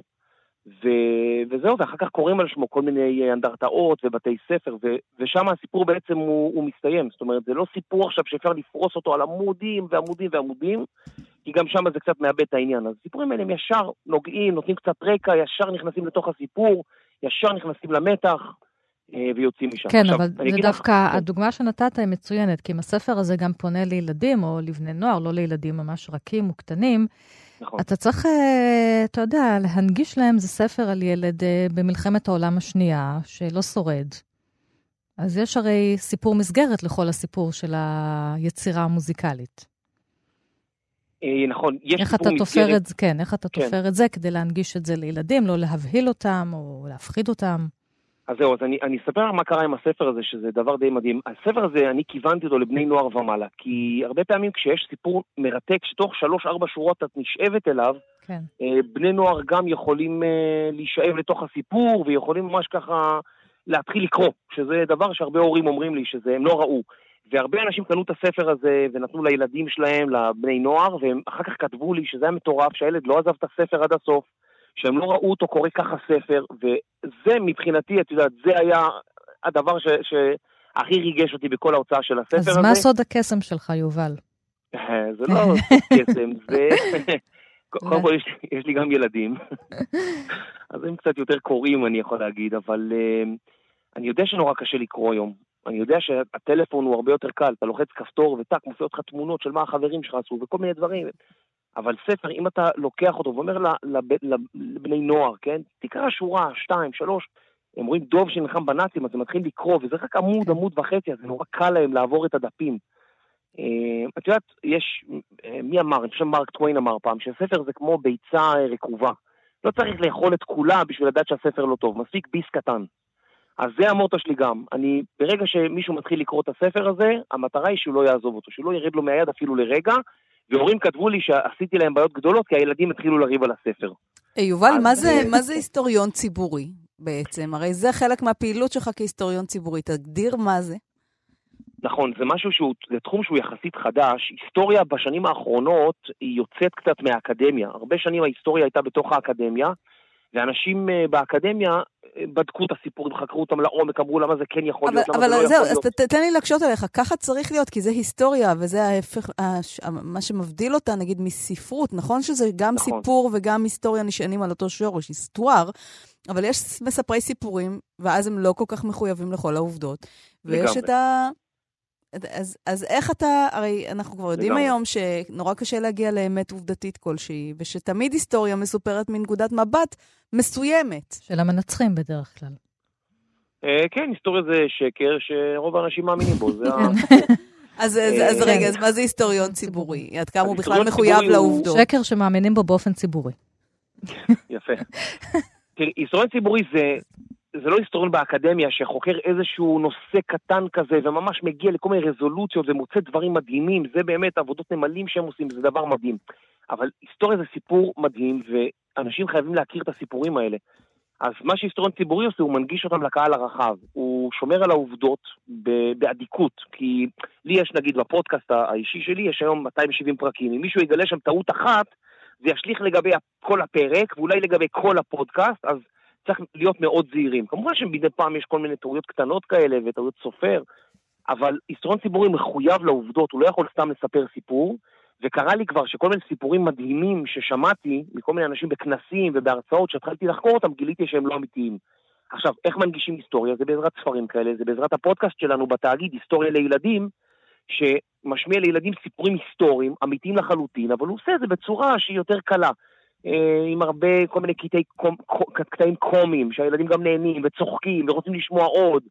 ו... וזהו, ואחר כך קוראים על שמו כל מיני אה, אנדרטאות ובתי ספר, ו... ושם הסיפור בעצם הוא, הוא מסתיים. זאת אומרת, זה לא סיפור עכשיו שאפשר לפרוס אותו על עמודים ועמודים ועמודים, כי גם שם זה קצת מאבד את העניין. אז הסיפורים האלה הם ישר נוגעים, נותנים קצת רקע, ישר נכנסים לתוך הסיפור, ישר נכנסים למתח. אה, ויוצאים משם. כן, עכשיו, אבל זה דווקא, לך... כן. הדוגמה שנתת היא מצוינת, כי אם הספר הזה גם פונה לילדים או לבני נוער, לא לילדים ממש רכים וקטנים, נכון. אתה צריך, אה, אתה יודע, להנגיש להם, זה ספר על ילד אה, במלחמת העולם השנייה, שלא שורד. אז יש הרי סיפור מסגרת לכל הסיפור של היצירה המוזיקלית. אה, נכון, יש איך אתה תופר את זה, כן, איך אתה כן. תופר את זה כדי להנגיש את זה לילדים, לא להבהיל אותם או להפחיד אותם? אז זהו, אז אני, אני אספר לך מה קרה עם הספר הזה, שזה דבר די מדהים. הספר הזה, אני כיוונתי אותו לבני נוער ומעלה, כי הרבה פעמים כשיש סיפור מרתק, שתוך שלוש-ארבע שורות את נשאבת אליו, כן. אה, בני נוער גם יכולים אה, להישאב לתוך הסיפור, ויכולים ממש ככה להתחיל לקרוא, שזה דבר שהרבה הורים אומרים לי שהם לא ראו. והרבה אנשים קנו את הספר הזה ונתנו לילדים שלהם, לבני נוער, והם אחר כך כתבו לי שזה היה מטורף, שהילד לא עזב את הספר עד הסוף. שהם לא ראו אותו קורא ככה ספר, וזה מבחינתי, את יודעת, זה היה הדבר ש, שהכי ריגש אותי בכל ההוצאה של הספר אז הזה. אז מה סוד הקסם שלך, יובל? זה לא קסם, זה... קודם כל, יש, יש לי גם ילדים, אז הם קצת יותר קוראים, אני יכול להגיד, אבל uh, אני יודע שנורא קשה לקרוא היום. אני יודע שהטלפון הוא הרבה יותר קל, אתה לוחץ כפתור וטאק, מופיעות לך תמונות של מה החברים שלך עשו וכל מיני דברים. אבל ספר, אם אתה לוקח אותו ואומר לב, לבני נוער, כן, תקרא שורה, שתיים, שלוש, הם רואים דוב שנלחם בנאצים, אז הם מתחילים לקרוא, וזה רק עמוד. עמוד וחצי, אז זה נורא קל להם לעבור את הדפים. Uh, את יודעת, יש, uh, מי אמר, אני חושב מרק טוויין אמר פעם, שהספר זה כמו ביצה רקובה. לא צריך לאכול את כולה בשביל לדעת שהספר לא טוב, מספיק ביס קטן. אז זה המוטו שלי גם. אני, ברגע שמישהו מתחיל לקרוא את הספר הזה, המטרה היא שהוא לא יעזוב אותו, שהוא לא ירד לו מהיד אפילו לרגע, והורים כתבו לי שעשיתי להם בעיות גדולות, כי הילדים התחילו לריב על הספר. Hey, יובל, מה זה, מה זה היסטוריון ציבורי בעצם? הרי זה חלק מהפעילות שלך כהיסטוריון ציבורי. תגדיר מה זה. נכון, זה משהו שהוא, זה תחום שהוא יחסית חדש. היסטוריה בשנים האחרונות היא יוצאת קצת מהאקדמיה. הרבה שנים ההיסטוריה הייתה בתוך האקדמיה, ואנשים uh, באקדמיה uh, בדקו את הסיפורים, חקרו אותם לעומק, אמרו למה זה כן יכול אבל, להיות, למה אבל זה לא זהו, יכול להיות. ת- תן לי להקשות עליך, ככה צריך להיות, כי זה היסטוריה, וזה ההפך, מה שמבדיל אותה, נגיד, מספרות. נכון שזה גם נכון. סיפור וגם היסטוריה נשענים על אותו שורש, היסטואר, אבל יש מספרי סיפורים, ואז הם לא כל כך מחויבים לכל העובדות. ויש לגמרי. את ה... אז, אז איך אתה, הרי אנחנו כבר יודעים לגמרי. היום שנורא קשה להגיע לאמת עובדתית כלשהי, ושתמיד היסטוריה מסופרת מנקודת מבט מסוימת. של המנצחים בדרך כלל. אה, כן, היסטוריה זה שקר שרוב האנשים מאמינים בו, זה ה... אז, אז, אז אה, רגע, אז מה זה היסטוריון ציבורי? עד כמה הוא בכלל מחויב ציבורי הוא- לעובדות? שקר שמאמינים בו באופן ציבורי. יפה. תראי, היסטוריון ציבורי זה, זה לא היסטוריון באקדמיה שחוקר איזשהו נושא קטן כזה וממש מגיע לכל מיני רזולוציות ומוצא דברים מדהימים, זה באמת עבודות נמלים שהם עושים, זה דבר מדהים. אבל היסטוריה זה סיפור מדהים ואנשים חייבים להכיר את הסיפורים האלה. אז מה שהיסטוריון ציבורי עושה, הוא מנגיש אותם לקהל הרחב. הוא שומר על העובדות באדיקות, כי לי יש נגיד בפודקאסט האישי שלי, יש היום 270 פרקים. אם מישהו יגלה שם טעות אחת, זה ישליך לגבי כל הפרק, ואולי לגבי כל הפודקאסט, אז צריך להיות מאוד זהירים. כמובן שמדי פעם יש כל מיני טעויות קטנות כאלה וטעויות סופר, אבל היסטוריון ציבורי מחויב לעובדות, הוא לא יכול סתם לספר סיפור, וקרה לי כבר שכל מיני סיפורים מדהימים ששמעתי מכל מיני אנשים בכנסים ובהרצאות שהתחלתי לחקור אותם, גיליתי שהם לא אמיתיים. עכשיו, איך מנגישים היסטוריה? זה בעזרת ספרים כאלה, זה בעזרת הפודקאסט שלנו בתאגיד, היסטוריה לילדים, שמשמיע לילדים סיפורים היסטוריים, אמיתיים לחלוטין, אבל הוא עושה את זה בצורה שהיא יותר קלה. אה, עם הרבה, כל מיני קטעי, קום, קטעים קומיים, שהילדים גם נהנים וצוחקים ורוצים לשמוע עוד.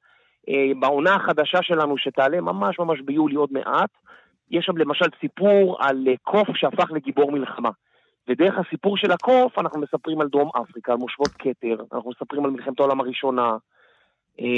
אה, בעונה החדשה שלנו, שתעלה ממש ממש ביולי עוד מעט, יש שם למשל סיפור על אה, קוף שהפך לגיבור מלחמה. ודרך הסיפור של הקוף אנחנו מספרים על דרום אפריקה, על מושבות כתר, אנחנו מספרים על מלחמת העולם הראשונה,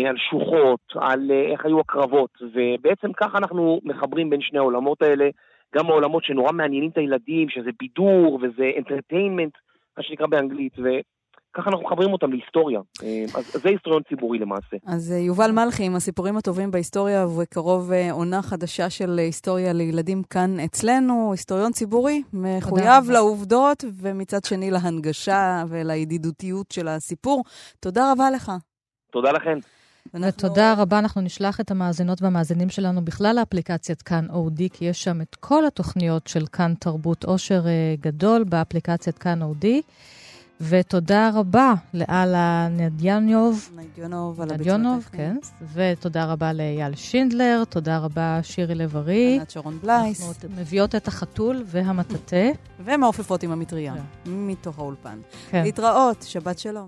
על שוחות, על איך היו הקרבות, ובעצם ככה אנחנו מחברים בין שני העולמות האלה, גם העולמות שנורא מעניינים את הילדים, שזה בידור וזה entertainment, מה שנקרא באנגלית, וככה אנחנו מחברים אותם להיסטוריה. אה, אז זה היסטוריון ציבורי למעשה. אז אה, יובל מלכי עם הסיפורים הטובים בהיסטוריה, ובקרוב אה, עונה חדשה של היסטוריה לילדים כאן אצלנו, היסטוריון ציבורי, מחויב. לעובדות, ומצד שני להנגשה ולידידותיות של הסיפור. תודה רבה לך. תודה לכם. אנחנו- ותודה רבה, אנחנו נשלח את המאזינות והמאזינים שלנו בכלל לאפליקציית כאן אודי, כי יש שם את כל התוכניות של כאן תרבות עושר אה, גדול באפליקציית כאן אודי. ותודה רבה לאללה נדיאניוב, נדיונוב על הביצוע הטכני. כן, ותודה רבה לאייל שינדלר, תודה רבה שירי לב-ארי. ענת שרון בלייס, אנחנו מביאות את החתול והמטאטה. ומעופפות עם המטריה, כן. מתוך האולפן. כן. להתראות, שבת שלום.